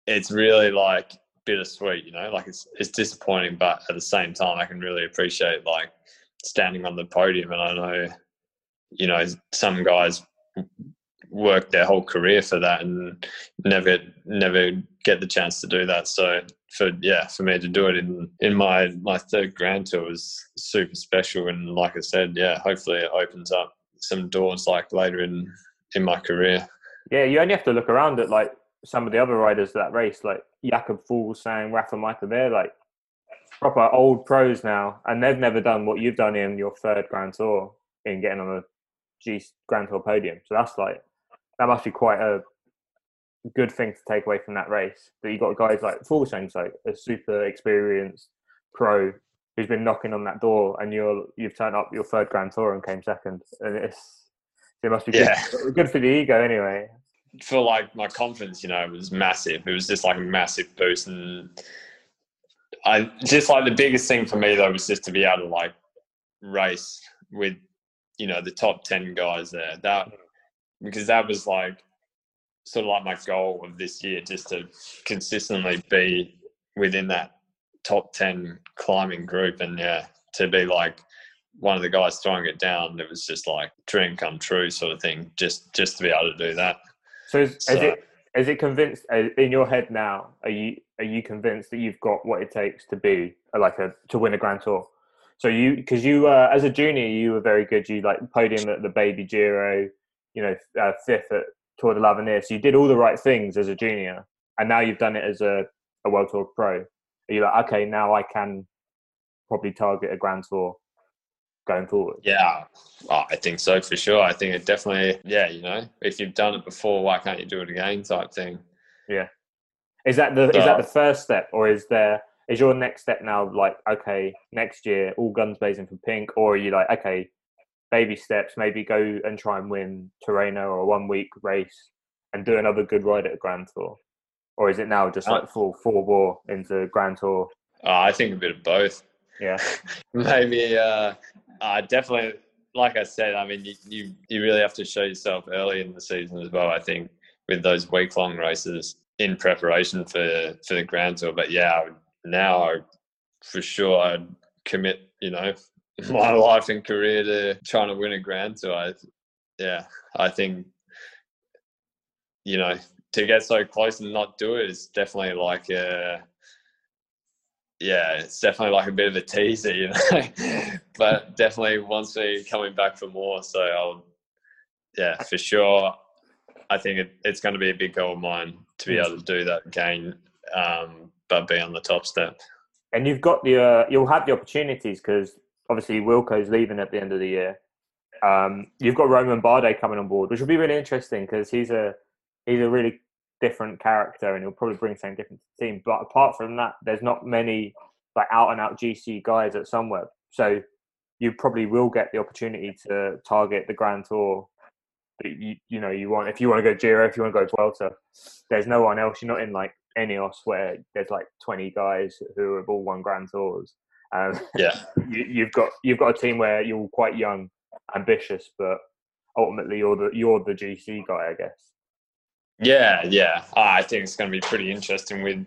it's really like bittersweet, you know. Like it's it's disappointing, but at the same time, I can really appreciate like standing on the podium, and I know you know some guys work their whole career for that and never never get the chance to do that so for yeah for me to do it in in my my third grand tour was super special and like i said yeah hopefully it opens up some doors like later in in my career Yeah, you only have to look around at like some of the other riders that race, like Jakob Fuglsang, Rafał Majka. They're like proper old pros now, and they've never done what you've done in your third Grand Tour in getting on a G Grand Tour podium. So that's like that must be quite a good thing to take away from that race. That you got guys like Fuglsang's like a super experienced pro who's been knocking on that door, and you're you've turned up your third Grand Tour and came second, and it's it must be good, Yeah. good for the ego anyway. for like my confidence, you know, it was massive. It was just like a massive boost, and I just like the biggest thing for me though was just to be able to like race with you know the top 10 guys there that because that was like sort of like my goal of this year just to consistently be within that top 10 climbing group and yeah to be like one of the guys throwing it down it was just like dream come true sort of thing just just to be able to do that So is, So- is it is it convinced uh, in your head now? Are you are you convinced that you've got what it takes to be uh, like a to win a Grand Tour? So you because you uh, as a junior you were very good. You like podium at the Baby Giro, you know, uh, fifth at Tour de l'Avenir. So you did all the right things as a junior, and now you've done it as a a World Tour pro. Are you like okay now I can probably target a Grand Tour going forward? yeah oh, i think so for sure i think it definitely yeah you know if you've done it before why can't you do it again type thing Yeah. Is that the is that the first step, or is there is your next step now like okay next year all guns blazing for pink, or are you like okay baby steps maybe go and try and win Tirreno or a one week race and do another good ride at a Grand Tour, or is it now just like full full war into Grand Tour? oh, i think a bit of both. Yeah, maybe uh, uh definitely like i said i mean you, you you really have to show yourself early in the season as well i think with those week long races in preparation for for the grand tour. But yeah now I, for sure i'd commit you know my life and career to trying to win a grand tour I, yeah i think you know to get so close and not do it is definitely like a yeah, it's definitely like a bit of a teaser, you know. but definitely wants me coming back for more. So I'll, yeah, for sure. I think it, it's going to be a big goal of mine to be able to do that again, um, but be on the top step. and you've got the uh, you'll have the opportunities because obviously Wilco's leaving at the end of the year. Um, you've got Romain Bardet coming on board, which will be really interesting because he's a he's a really different character and he'll probably bring something different to the team. But apart from that, there's not many like out and out GC guys at Sunweb. so you probably will get the opportunity to target the Grand Tour. that You, you know you want if you want to go Giro if you want to go Vuelta, there's no one else. You're not in like Ineos where there's like 20 guys who have all won Grand Tours. Um, Yeah, you, you've got you've got a team where you're quite young, ambitious, but ultimately you're the you're the GC guy, I guess. yeah, yeah. Ah, I think it's going to be pretty interesting with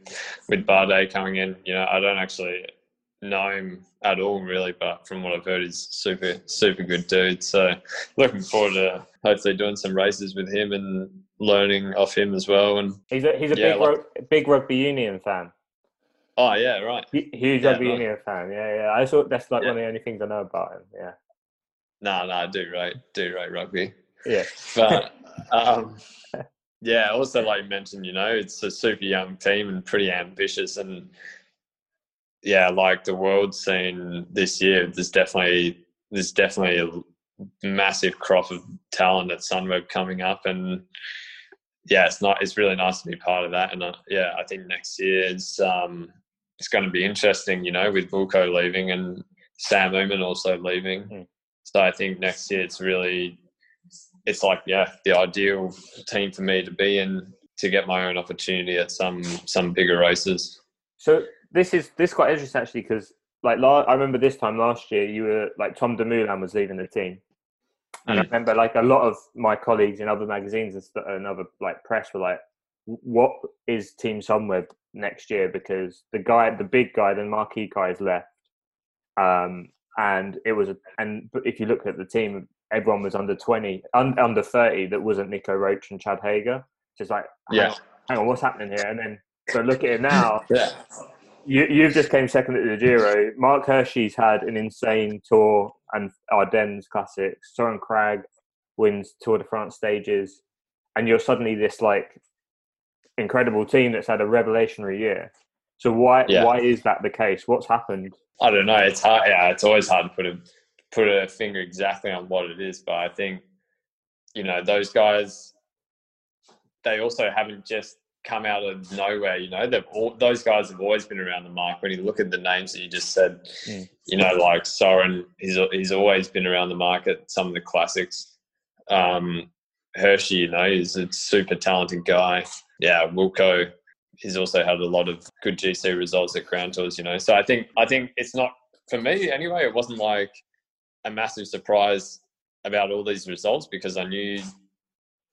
with Bardet coming in. You know, I don't actually know him at all, really, but from what I've heard, he's super super good dude. So looking forward to hopefully doing some races with him and learning off him as well. And He's a he's a Yeah, big like- big rugby union fan. Oh yeah, right. Hu- Huge Yeah, rugby nice. union fan. Yeah, yeah. I thought that's like Yeah. one of the only things I know about him. Yeah, No, no, I do right, do right rugby. yeah. but um, yeah, also like you mentioned, you know, it's a super young team and pretty ambitious, and yeah, like the world scene this year, there's definitely there's definitely a massive crop of talent at Sunweb coming up, and yeah, it's not it's really nice to be part of that, and uh, yeah, I think next year is um, it's going to be interesting, you know, with Wilco leaving and Sam Oomen also leaving. Mm. So I think next year it's really it's like yeah the ideal team for me to be in to get my own opportunity at some some bigger races So this is this is quite interesting actually because like la- I remember this time last year you were like Tom Dumoulin was leaving the team, and I Mm. remember like a lot of my colleagues in other magazines and, st- and other like press were like, "What is Team Sunweb next year?" Because the guy, the big guy, the marquee guy, has left, um, and it was a, and but if you look at the team, everyone was under twenty, un, under thirty. That wasn't Nico Roche and Chad Haga. Just like, hang Yeah. on, hang on, what's happening here? And then so look at it now. yeah You, you've just came second at the Giro. Marc Hirschi's had an insane tour and Ardennes Classics. Søren Kragh wins Tour de France stages, and you're suddenly this like incredible team that's had a revelationary year. So why Yeah. why is that the case? What's happened? i don't know it's hard yeah it's always hard to put a put a finger exactly on what it is but i think you know those guys they also haven't just come out of nowhere you know they've all those guys have always been around the mark when you look at the names that you just said Mm. you know like soren he's he's always been around the market some of the classics um Hirschi you know he's a super talented guy yeah wilco he's also had a lot of good GC results at Grand Tours, you know. So I think I think it's not for me anyway. It wasn't like a massive surprise about all these results because I knew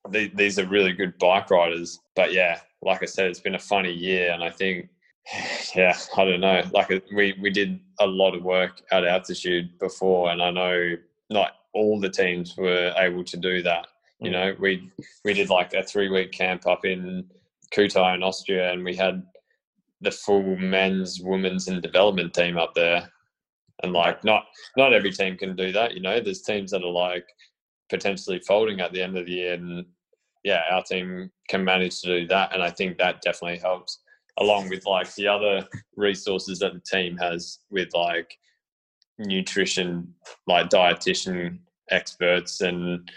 the, these are really good bike riders. But yeah, like I said, it's been a funny year, and I think, yeah, I don't know. Like uh, we we did a lot of work at altitude before, and I know not all the teams were able to do that. You mm. know, we we did like a three week camp up in Kühtai in Austria, and we had the full men's, women's, and development team up there. And like, not not every team can do that. You know, there's teams that are like potentially folding at the end of the year, and yeah, our team can manage to do that, and I think that definitely helps. Along with like the other resources that the team has with like nutrition, like dietitian experts and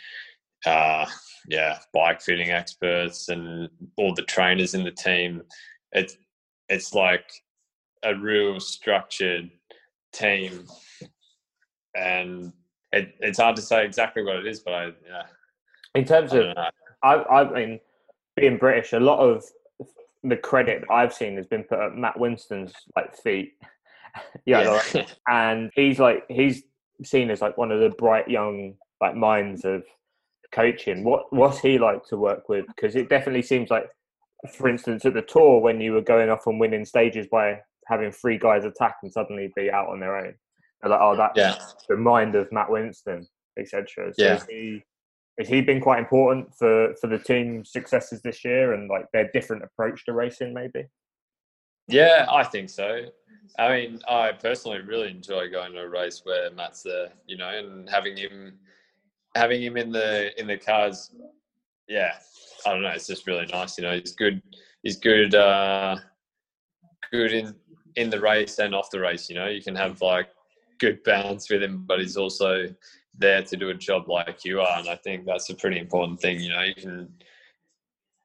uh, yeah, bike fitting experts and all the trainers in the team. It's it's like a real structured team, and it, it's hard to say exactly what it is, but I yeah. In terms of, I, I mean, being British, a lot of the credit I've seen has been put at Matt Winston's like feet. yeah, yeah. and he's like he's seen as like one of the bright young like minds of coaching. What what's he like to work with? Because it definitely seems like, for instance, at the tour when you were going off and winning stages by having three guys attack and suddenly be out on their own. They're like, oh, that's yeah. the mind of Matt Winston, etc. So yeah. Is he, has he been quite important for for the team's successes this year and like their different approach to racing, maybe? Yeah, I think so. I mean, I personally really enjoy going to a race where Matt's there, you know, and having him having him in the in the cars, yeah, I don't know. It's just really nice. You know, he's good. He's good. Uh, good in in the race and off the race. You know, you can have like good balance with him, but he's also there to do a job like you are, and I think that's a pretty important thing. You know, you can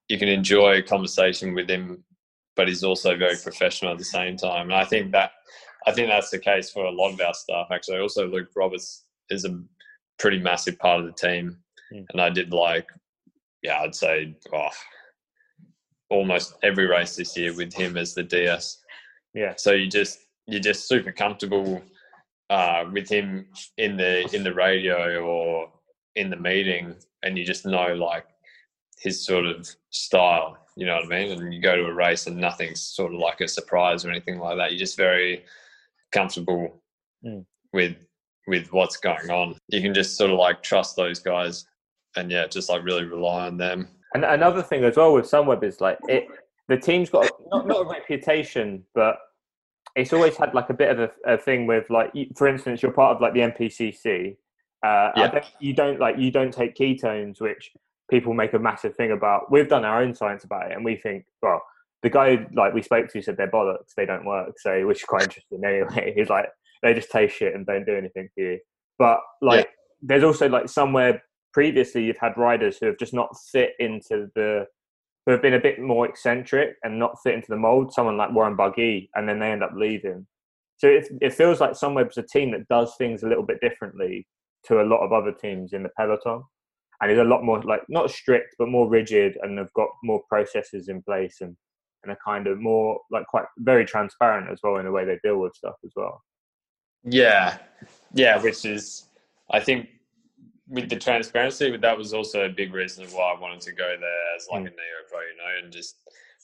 you can enjoy a conversation with him, but he's also very professional at the same time. And I think that I think that's the case for a lot of our staff. Actually, also Luke Roberts is a pretty massive part of the team. Mm. And I did like, yeah, I'd say oh, almost every race this year with him as the DS. Yeah. So you just you're just super comfortable uh, with him in the in the radio or in the meeting, and you just know like his sort of style. You know what I mean? And you go to a race and nothing's sort of like a surprise or anything like that. You're just very comfortable mm. with with what's going on. You can just sort of like trust those guys and yeah, just like really rely on them. And another thing as well with Sunweb is like it the team's got not not a reputation, but it's always had like a bit of a, a thing with like for instance, you're part of like the MPCC. Uh, yeah. Don't, you don't like you don't take ketones, which people make a massive thing about. We've done our own science about it, and we think, well, the guy like we spoke to said they're bollocks, they don't work. So, which is quite interesting. Anyway, he's like, they just taste shit and don't do anything for you. But like, yeah. there's also like Sunweb previously you've had riders who have just not fit into the who have been a bit more eccentric and not fit into the mold. Someone like Warren Barguil, and then they end up leaving. So it, it feels like Sunweb's a team that does things a little bit differently to a lot of other teams in the peloton, and is a lot more like not strict but more rigid, and have got more processes in place and and a kind of more like quite very transparent as well in the way they deal with stuff as well. Yeah, yeah, which is, I think, with the transparency, that was also a big reason why I wanted to go there as like mm. a neo pro, you know, and just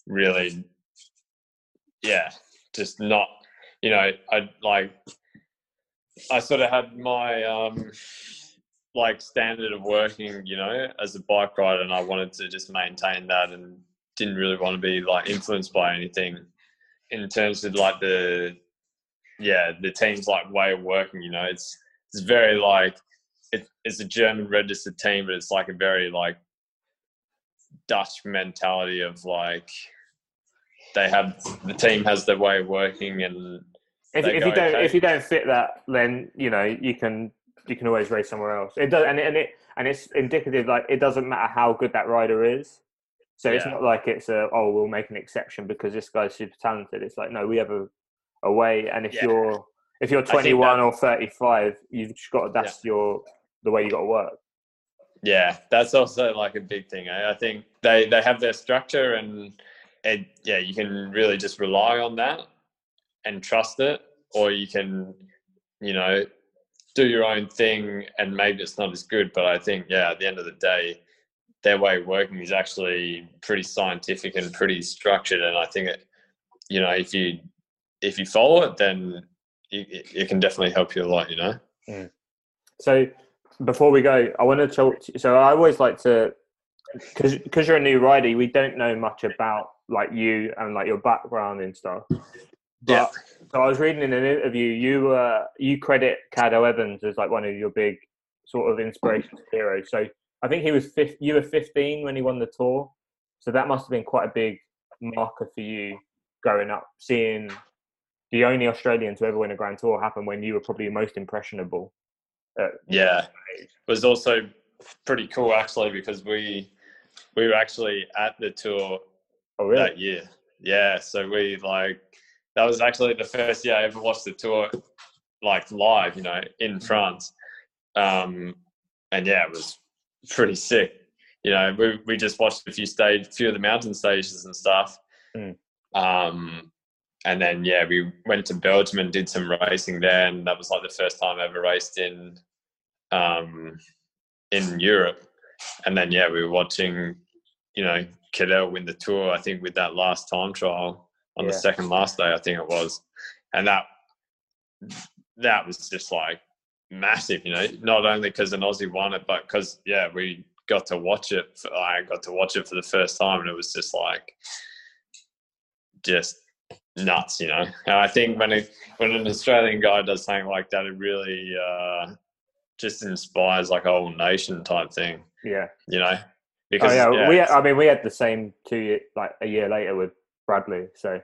really, yeah, just not, you know, I like, I sort of had my um like standard of working, you know, as a bike rider, and I wanted to just maintain that, and didn't really want to be like influenced by anything in terms of like the yeah, the team's like way of working. You know, it's it's very like it, it's a German registered team, but it's like a very like Dutch mentality of like they have the team has their way of working and if, if you don't okay. if you don't fit that then you know you can you can always race somewhere else it does and it, and it and it's indicative like it doesn't matter how good that rider is so yeah. it's not like it's a oh we'll make an exception because this guy's super talented it's like no we have a away. And if yeah. you're if you're 21 or 35, you've just got that's yeah. your the way you got to work. Yeah, that's also like a big thing. Eh? I think they they have their structure and it, yeah, you can really just rely on that and trust it, or you can, you know, do your own thing, and maybe it's not as good. But I think, yeah, at the end of the day, their way of working is actually pretty scientific and pretty structured. And I think it, you know, if you if you follow it, then it, it can definitely help you a lot. You know. So before we go, I want to talk. To, so I always like to, because because you're a new rider, we don't know much about like you and like your background and stuff. But, Yeah. So I was reading in an interview, you uh, you credit Cadel Evans as like one of your big sort of inspirational heroes. So I think he was fif- you were 15 when he won the tour, so that must have been quite a big marker for you growing up, seeing the only Australian to ever win a Grand Tour happened when you were probably most impressionable. Yeah, it was also pretty cool actually because we we were actually at the tour Oh really? that year. Yeah, so we like that was actually the first year I ever watched the tour like live, you know, in France. Um, and yeah, it was pretty sick. You know, we we just watched a few stage, few of the mountain stages and stuff. Mm. Um, and then yeah, we went to Belgium and did some racing there, and that was like the first time I ever raced in um, in Europe. And then yeah, we were watching, you know, Cadel win the tour. I think with that last time trial on the second last day, I think it was, and that that was just like massive. You know, not only because an Aussie won it, but because yeah, we got to watch it. For, I got to watch it for the first time, and it was just like just nuts. You know, and I think when a, when an Australian guy does something like that, it really uh, just inspires like a whole nation type thing. Yeah. You know, Oh yeah, we. it's- I mean, we had the same two year, like a year later with Bradley. So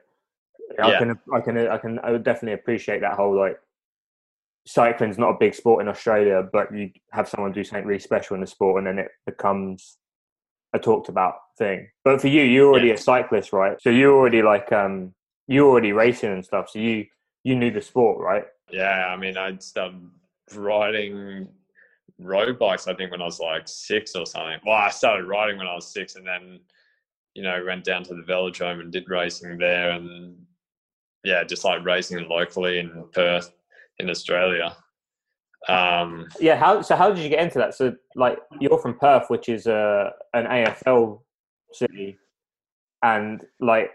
I Yeah. can, I can, I can, I would definitely appreciate that whole like cycling's not a big sport in Australia, but you have someone do something really special in the sport, and then it becomes a talked about thing. But for you, you're already a cyclist, right? So you're already like, um, you're already racing and stuff. So you, you knew the sport, right? Yeah, I mean, I'd started riding road bikes. I think when I was like six or something. Well, I started riding when I was six, and then you know went down to the velodrome and did racing there, and yeah, just like racing locally in Perth in Australia. Um, Yeah. How so? How did you get into that? So like, you're from Perth, which is a an AFL city, and like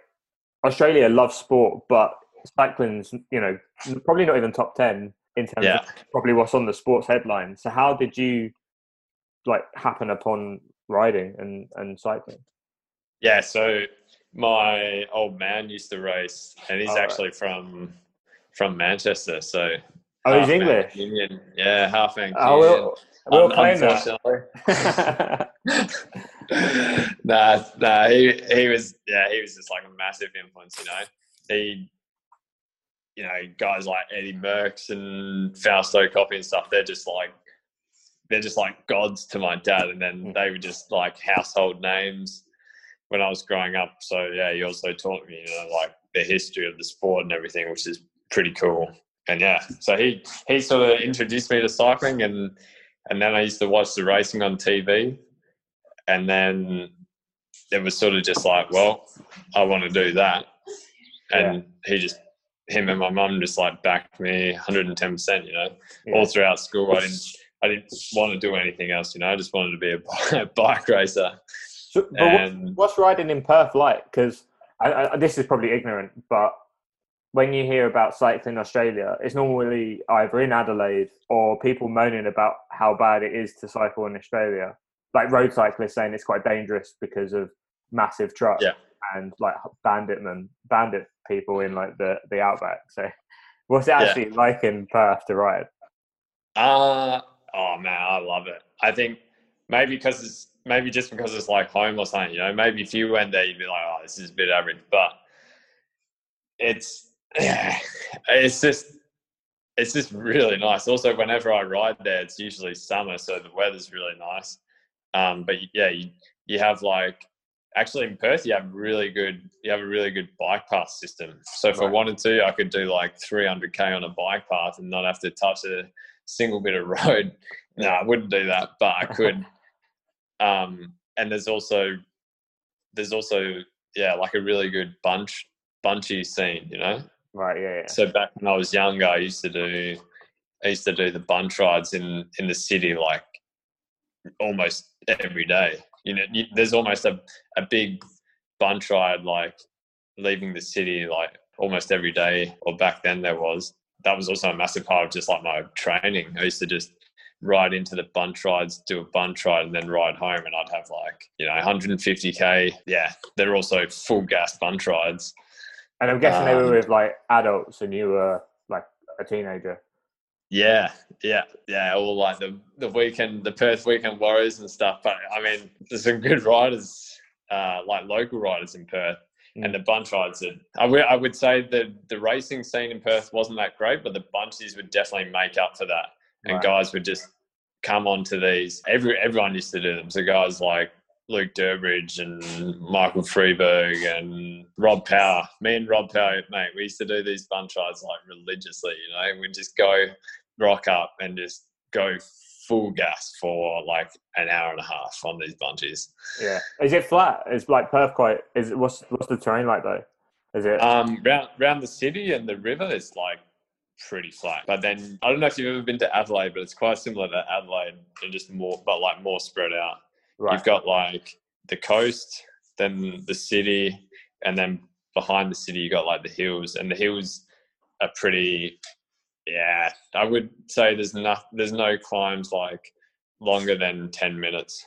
Australia loves sport, but cycling's you know probably not even top ten in terms yeah, of probably what's on the sports headlines. So how did you like happen upon riding and and cycling? yeah. So my old man used to race, and he's right. actually from from Manchester. So Oh, he's English. Mancunian. Yeah, half Mancunian. Oh, we'll, we'll Un- claim that. nah, nah, he he was yeah, he was just like a massive influence, you know. He you know, guys like Eddie Merckx and Fausto Coppi and stuff, they're just like they're just like gods to my dad and then they were just like household names when I was growing up. So yeah, he also taught me, you know, like the history of the sport and everything, which is pretty cool. And yeah, so he he sort of introduced me to cycling and and then I used to watch the racing on TV, and then it was sort of just like, well, I want to do that, and he just him and my mum just like backed me 110 percent, you know, all throughout school. I didn't I didn't want to do anything else, you know, I just wanted to be a bike racer. So, but what's, And what's riding in Perth like? Because I, I, this is probably ignorant, but when you hear about cycling in Australia, it's normally either in Adelaide or people moaning about how bad it is to cycle in Australia. Like road cyclists saying it's quite dangerous because of massive trucks Yeah. and like banditmen, bandit people in like the, the outback. So, what's it Yeah. actually like in Perth to ride? Uh oh man, I love it. I think maybe because it's maybe just because it's like home or something, you know. Maybe if you went there, you'd be like, oh, this is a bit average, but it's it's just it's just really nice. Also, whenever I ride there, it's usually summer, so the weather's really nice. Um, but yeah, you you have like actually in Perth, you have really good you have a really good bike path system. So if I wanted to, I could do like 300k on a bike path and not have to touch a single bit of road. No, I wouldn't do that, but I could. um, and there's also there's also yeah like a really good bunch bunchy scene, you know. Right, yeah, yeah. So back when I was younger, I used to do I used to do the bunch rides in in the city like almost every day. You know, you, there's almost a a big bunch ride like leaving the city like almost every day, or back then there was. That was also a massive part of just like my training. I used to just ride into the bunch rides, do a bunch ride, and then ride home. And I'd have like, you know, 150K. Yeah, they're also full gas bunch rides. And I'm guessing they were Um, with like adults and you were like a teenager. Yeah, yeah, yeah. All like the the weekend, the Perth weekend warriors and stuff. But I mean, there's some good riders, uh, like local riders in Perth, and the bunch rides. Are, I would I would say that the racing scene in Perth wasn't that great, but the bunchies would definitely make up for that. And Right. guys would just come onto these. Every everyone used to do them. So guys like Luke Durbridge and Michael Freiberg and Rob Power. Me and Rob Power, mate, we used to do these bunch rides like religiously. You know, we'd just go rock up and just go full gas for like an hour and a half on these bunches. Yeah. Is it flat? Is like Perth quite? Is it what's what's the terrain like though? Is it? Um, round round the city and the river is like pretty flat. But then I don't know if you've ever been to Adelaide, but it's quite similar to Adelaide and just more, but like more spread out. right. You've got like the coast, then the city, and then behind the city you got like the hills, and the hills are pretty. Yeah, I would say there's no there's no climbs like longer than ten minutes.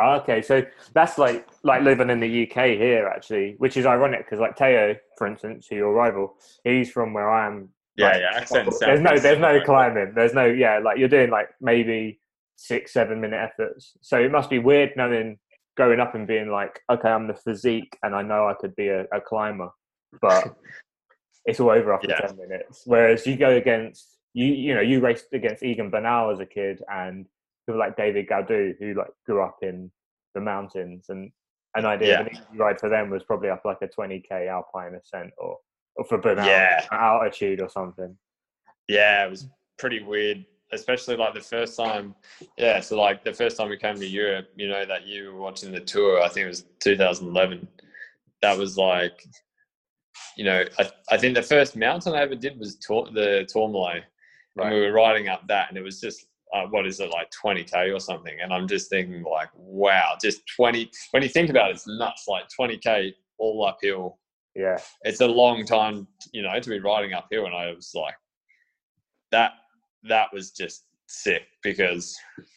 Oh, okay, so that's like like living in the UK here actually, which is ironic because like Tao, for instance, who your rival, he's from where I am. Yeah, Like, yeah. Accent. There's no there's no climbing. There's no yeah, like you're doing like maybe six seven minute efforts. So it must be weird knowing growing up and being like, okay, I'm the physique and I know I could be a, a climber, but it's all over after Yeah. ten minutes. Whereas you go against you you know you raced against Egan Bernal as a kid and people like David Gaudu who like grew up in the mountains and an idea of an easy ride for them was probably up like a 20k alpine ascent or or for Bernal Yeah. altitude or something. yeah, it was pretty weird, especially like the first time. Yeah, so like the first time we came to Europe, you know, that you were watching the tour, I think it was 2011. That was like, you know, I, I think the first mountain I ever did was Tor- the Tourmalet. And we were riding up that, and it was just, uh, what is it, like 20K or something? And I'm just thinking, like, wow, just 20. When you think about it, it's nuts, like 20K all uphill Yeah. it's a long time, you know, to be riding uphill. And I was like, that that was just sick because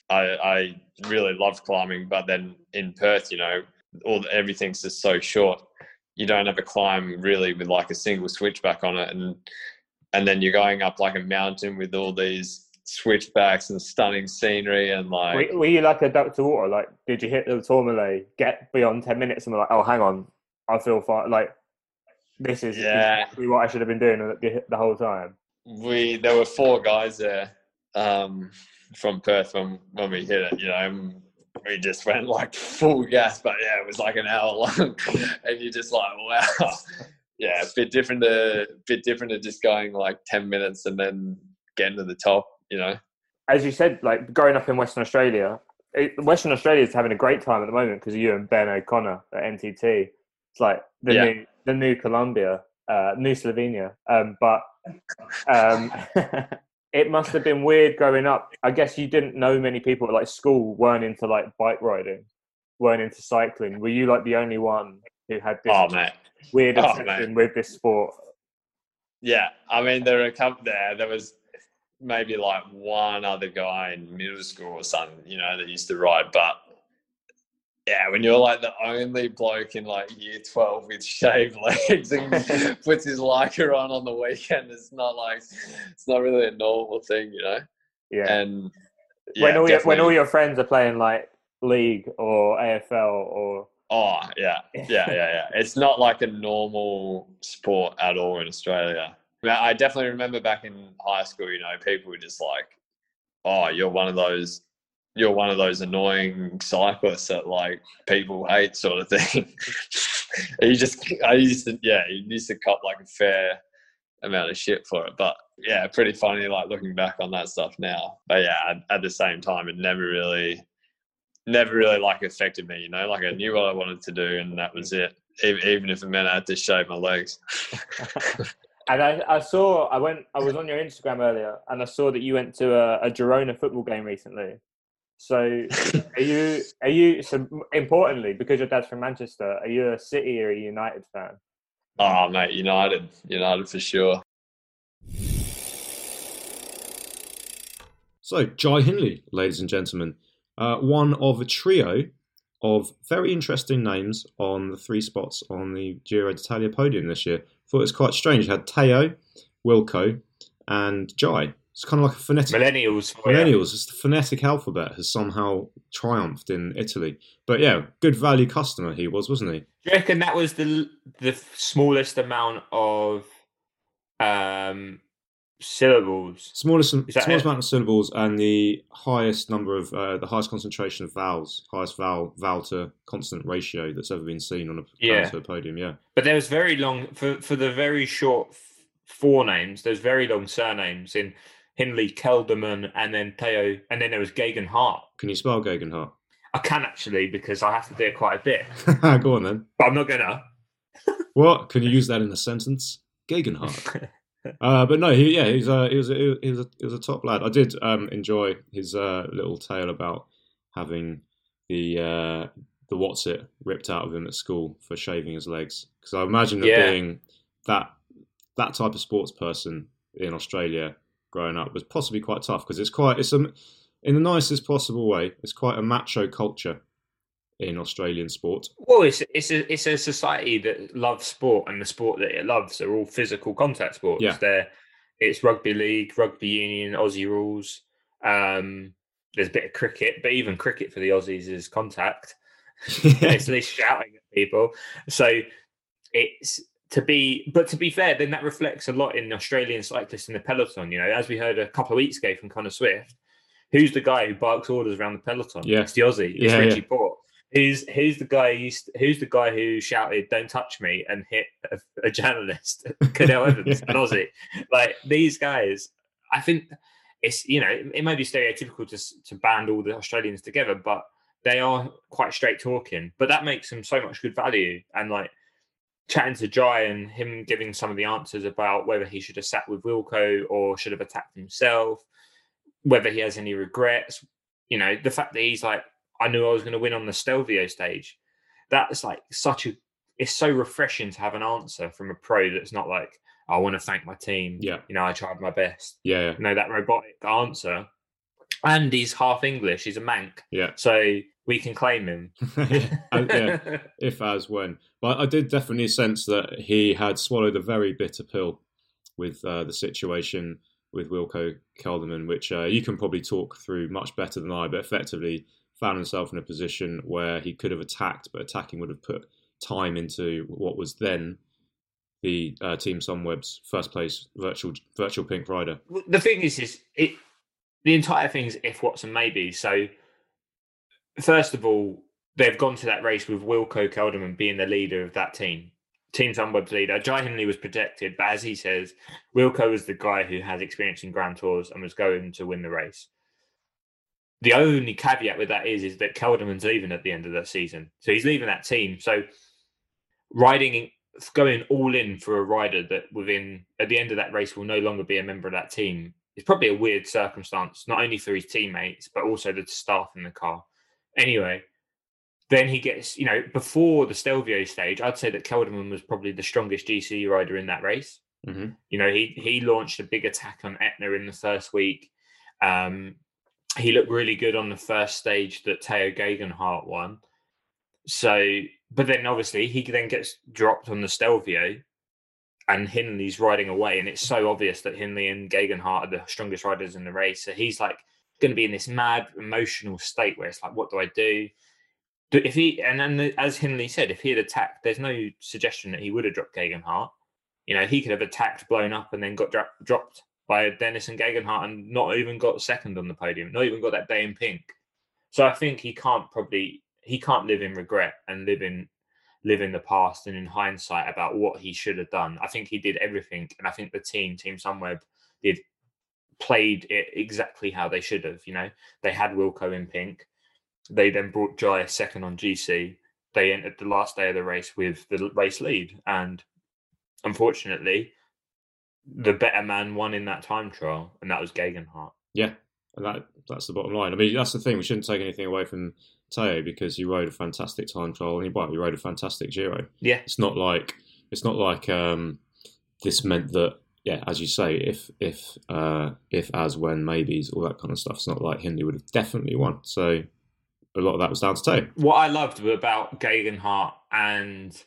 I I really loved climbing, but then in Perth, you know, all everything's just so short. You don't have a climb really with like a single switchback on it, and and then you're going up like a mountain with all these switchbacks and stunning scenery and like Were, were you like a duck to water? Like, did you hit the tourmalet, get beyond 10 minutes and be like, oh, hang on, I feel fine. Like, this is Yeah. exactly what I should have been doing the, the whole time. we there were four guys there um, from Perth when when we hit it. You know, we just went like full gas, but yeah, it was like an hour long, and you're just like, wow, yeah, a bit different to bit different to just going like ten minutes and then getting to the top. You know, As you said, like, growing up in Western Australia, it, Western Australia is having a great time at the moment because you and Ben O'Connor at NTT. It's like the Yeah. new the new Colombia, uh, new Slovenia. Um, but um, it must have been weird growing up. I guess you didn't know many people at like school weren't into like bike riding, weren't into cycling. Were you like the only one who had this oh man, weird Oh, obsession with this sport? yeah. I mean, there were a couple there. There was maybe like one other guy in middle school or something, you know, that used to ride, but yeah, when you're like the only bloke in like year 12 with shaved legs and puts his Lycra on on the weekend, it's not like, it's not really a normal thing, you know? Yeah. And when all your, when all your friends are playing like league or AFL or Oh, yeah, yeah, yeah, yeah. It's not like a normal sport at all in Australia. I definitely remember back in high school, you know, people were just like, "Oh, you're one of those, you're one of those annoying cyclists that like people hate," sort of thing. you just, I used to, yeah, you used to cop like a fair amount of shit for it, but yeah, pretty funny like looking back on that stuff now. But yeah, at, at the same time, it never really never really like affected me, you know. Like I knew what I wanted to do, and that was it. Even, even if it meant I had to shave my legs. And I, I saw I went I was on your Instagram earlier and I saw that you went to a, a Girona football game recently. So are you are you so importantly because your dad's from Manchester, are you a City or a United fan? Oh, mate, United, United for sure. So, Jai Hindley, ladies and gentlemen, uh, one of a trio of very interesting names on the three spots on the Giro d'Italia podium this year. Thought it was quite strange. You had Tao, Wilco, and Jai. It's kind of like a phonetic Millennials. you. millennials. It's the phonetic alphabet has somehow triumphed in Italy. But yeah, good value customer he was, wasn't he? Do you reckon that was the the smallest amount of um, syllables? Smallest, smallest it? amount of syllables and the highest number of uh, the highest concentration of vowels, highest vowel vowel to consonant ratio that's ever been seen on a, Yeah. a podium. Yeah, But there was very long for for the very short f- four names. There's very long surnames in Hindley, Kelderman, and then Tao, and then there was Geoghegan Hart. can you spell Geoghegan Hart? I can actually because I have to do it quite a bit, Go on then. but I'm not gonna. What can you use that in a sentence? Geoghegan Hart. Uh, but no, he, yeah, he's a, he was a, he was a, he was a top lad. I did um, enjoy his uh, little tale about having the uh, the what's it ripped out of him at school for shaving his legs. Because I imagine that Yeah. being that that type of sports person in Australia growing up was possibly quite tough because it's quite it's a in the nicest possible way. It's quite a macho culture in Australian sport. Well, it's it's a it's a society that loves sport, and the sport that it loves are all physical contact sports. Yeah. They're it's rugby league, rugby union, Aussie rules. Um, there's a bit of cricket, but even cricket for the Aussies is contact. it's at least shouting at people. So it's to be, but to be fair, then that reflects a lot in Australian cyclists in the peloton. You know, as we heard a couple of weeks ago from Connor Swift, who's the guy who barks orders around the peloton? Yeah. it's the Aussie. It's Yeah, Richie yeah. Porte. Who's who's the guy? Who used, who's the guy who shouted "Don't touch me" and hit a, a journalist, Cadel Evans, an Aussie? Like these guys, I think it's you know it, it may be stereotypical to to band all the Australians together, but they are quite straight talking. But that makes them so much good value. And like chatting to Jai and him giving some of the answers about whether he should have sat with Wilco or should have attacked himself, whether he has any regrets. You know, the fact that he's like, I knew I was going to win on the Stelvio stage. That's like such a. It's so refreshing to have an answer from a pro that's not like, I want to thank my team. Yeah. You know, I tried my best. yeah, You know, that robotic answer. And he's half English. He's a Manc. yeah, So we can claim him. yeah. Uh, if as when. But I did definitely sense that he had swallowed a very bitter pill with uh, the situation with Wilco Kelderman, which uh, you can probably talk through much better than I, but effectively found himself in a position where he could have attacked, but attacking would have put time into what was then the uh, Team Sunweb's first place virtual virtual pink rider. The thing is, is it the entire thing's if, what's, and maybe. So, first of all, they've gone to that race with Wilco Kelderman being the leader of that team. Team Sunweb's leader. Jai Hindley was projected, but as he says, Wilco was the guy who has experience in Grand Tours and was going to win the race. The only caveat with that is, is that Kelderman's leaving at the end of the season, so he's leaving that team. So, riding, going all in for a rider that within at the end of that race will no longer be a member of that team is probably a weird circumstance, not only for his teammates but also the staff in the car. Anyway, then he gets, you know, before the Stelvio stage, I'd say that Kelderman was probably the strongest GC rider in that race. hmm You know, he he launched a big attack on Etna in the first week. Um, he looked really good on the first stage that Tao Geoghegan Hart won. So, but then obviously he then gets dropped on the Stelvio, and Hindley's riding away, and it's so obvious that Hindley and Geoghegan Hart are the strongest riders in the race. So he's like going to be in this mad emotional state where it's like, what do I do? If he and then as Hindley said, if he had attacked, there's no suggestion that he would have dropped Geoghegan Hart. You know, he could have attacked, blown up, and then got dro- dropped by Dennis and Geoghegan Hart and not even got second on the podium, not even got that day in pink. So I think he can't probably he can't live in regret and live in live in the past and in hindsight about what he should have done. I think he did everything, and I think the team, Team Sunweb, did played it exactly how they should have. You know, they had Wilco in pink. They then brought Jai second on GC. They entered the last day of the race with the race lead, and unfortunately, the better man won in that time trial, and that was Geoghegan Hart. Yeah, and that that's the bottom line. I mean, that's the thing. We shouldn't take anything away from Tao because he rode a fantastic time trial and he, well, he rode a fantastic Giro. Yeah, It's not like it's not like um, this meant that yeah, as you say, if if uh, if as when maybes all that kind of stuff. It's not like Hindley would have definitely won. So a lot of that was down to Tao. what I loved about Geoghegan Hart and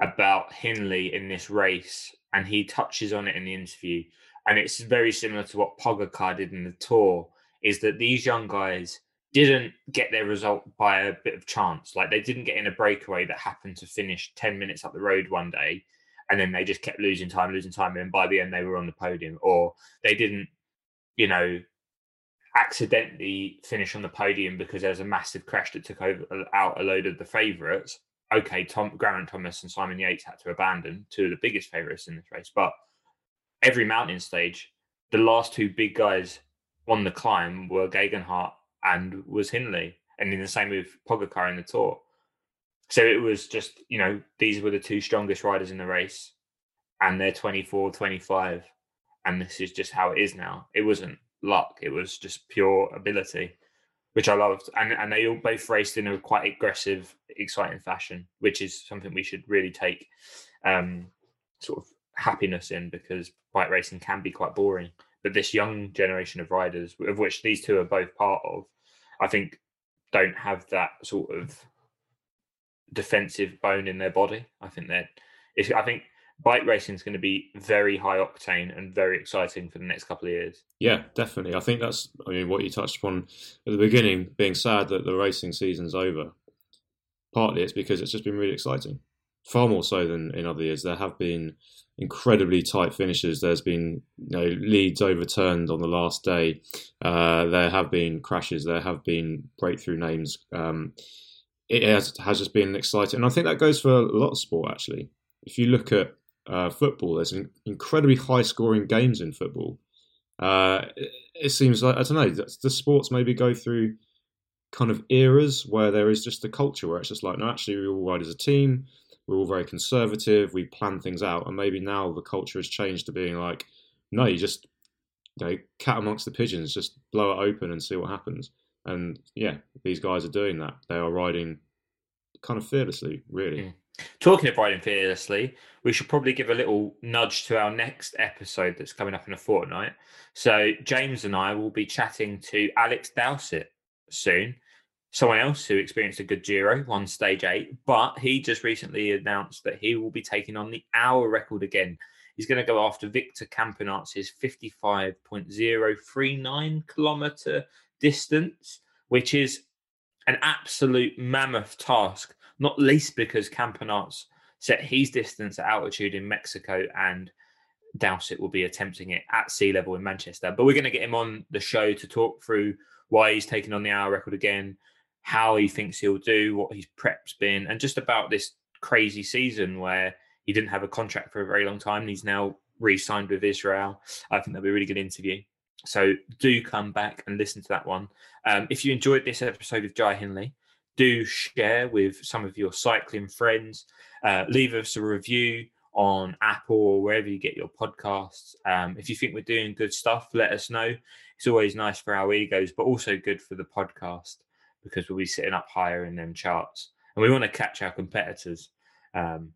about Hindley in this race, and he touches on it in the interview, and it's very similar to what Pogacar did in the Tour, is that these young guys didn't get their result by a bit of chance. Like they didn't get in a breakaway that happened to finish 10 minutes up the road one day, and then they just kept losing time, losing time, and by the end they were on the podium, or they didn't, you know, accidentally finish on the podium because there was a massive crash that took over out a load of the favourites. Okay, Tom Geraint Thomas and Simon Yates had to abandon two of the biggest favourites in this race, but every mountain stage, the last two big guys on the climb were Geoghegan Hart and was Hindley, and in the same with Pogacar in the Tour. So it was just, you know, these were the two strongest riders in the race, and they're 24, 25, and this is just how it is now. It wasn't luck; it was just pure ability, which I loved. And and they all both raced in a quite aggressive, exciting fashion, which is something we should really take um, sort of happiness in because bike racing can be quite boring. But this young generation of riders, of which these two are both part of, I think don't have that sort of defensive bone in their body. I think it's, I think bike racing is going to be very high octane and very exciting for the next couple of years. Yeah, definitely. I think that's I mean what you touched upon at the beginning, being sad that the racing season's over. Partly it's because it's just been really exciting. Far more so than in other years. There have been incredibly tight finishes. There's been you know, leads overturned on the last day. Uh, there have been crashes. There have been breakthrough names. Um, it has, has just been exciting, and I think that goes for a lot of sport. Actually, if you look at uh, football, there's in- incredibly high scoring games in football. Uh, it, it seems like I don't know. The, the sports maybe go through kind of eras where there is just a culture where it's just like, no, actually, we all ride as a team. We're all very conservative. We plan things out, and maybe now the culture has changed to being like, no, you just you know, cat amongst the pigeons, just blow it open and see what happens. And yeah, these guys are doing that. They are riding kind of fearlessly, really. Mm. Talking of riding fearlessly, we should probably give a little nudge to our next episode that's coming up in a fortnight. So James and I will be chatting to Alex Dowsett soon. Someone else who experienced a good Giro, won stage eight, but he just recently announced that he will be taking on the hour record again. He's going to go after Victor Campenaerts' 55.039 kilometer distance, which is an absolute mammoth task, not least because Campenaerts set his distance at altitude in Mexico and Dowsett will be attempting it at sea level in Manchester. But we're going to get him on the show to talk through why he's taking on the hour record again, how he thinks he'll do, what his prep's been, and just about this crazy season where he didn't have a contract for a very long time and he's now re-signed with Israel. I think that'll be a really good interview. So do come back and listen to that one. Um, if you enjoyed this episode of Jai Hindley, do share with some of your cycling friends. Uh, leave us a review on Apple or wherever you get your podcasts. Um, if you think we're doing good stuff, let us know. It's always nice for our egos, but also good for the podcast because we'll be sitting up higher in them charts. And we want to catch our competitors. Um,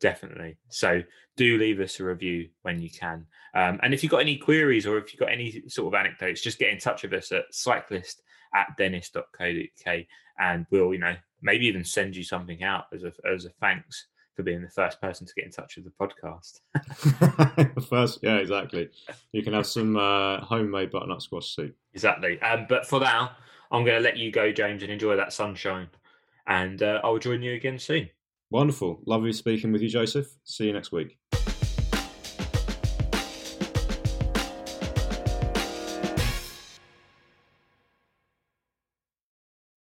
definitely. So do leave us a review when you can. Um, and if you've got any queries or if you've got any sort of anecdotes, just get in touch with us at cyclist at dennis.co.uk and we'll, you know, maybe even send you something out as a, as a thanks for being the first person to get in touch with the podcast. First, yeah, exactly. You can have some uh, homemade butternut squash soup. exactly. Um, but for now, I'm going to let you go, James, and enjoy that sunshine. And uh, I'll join you again soon. Wonderful. Lovely speaking with you, Joseph. See you next week.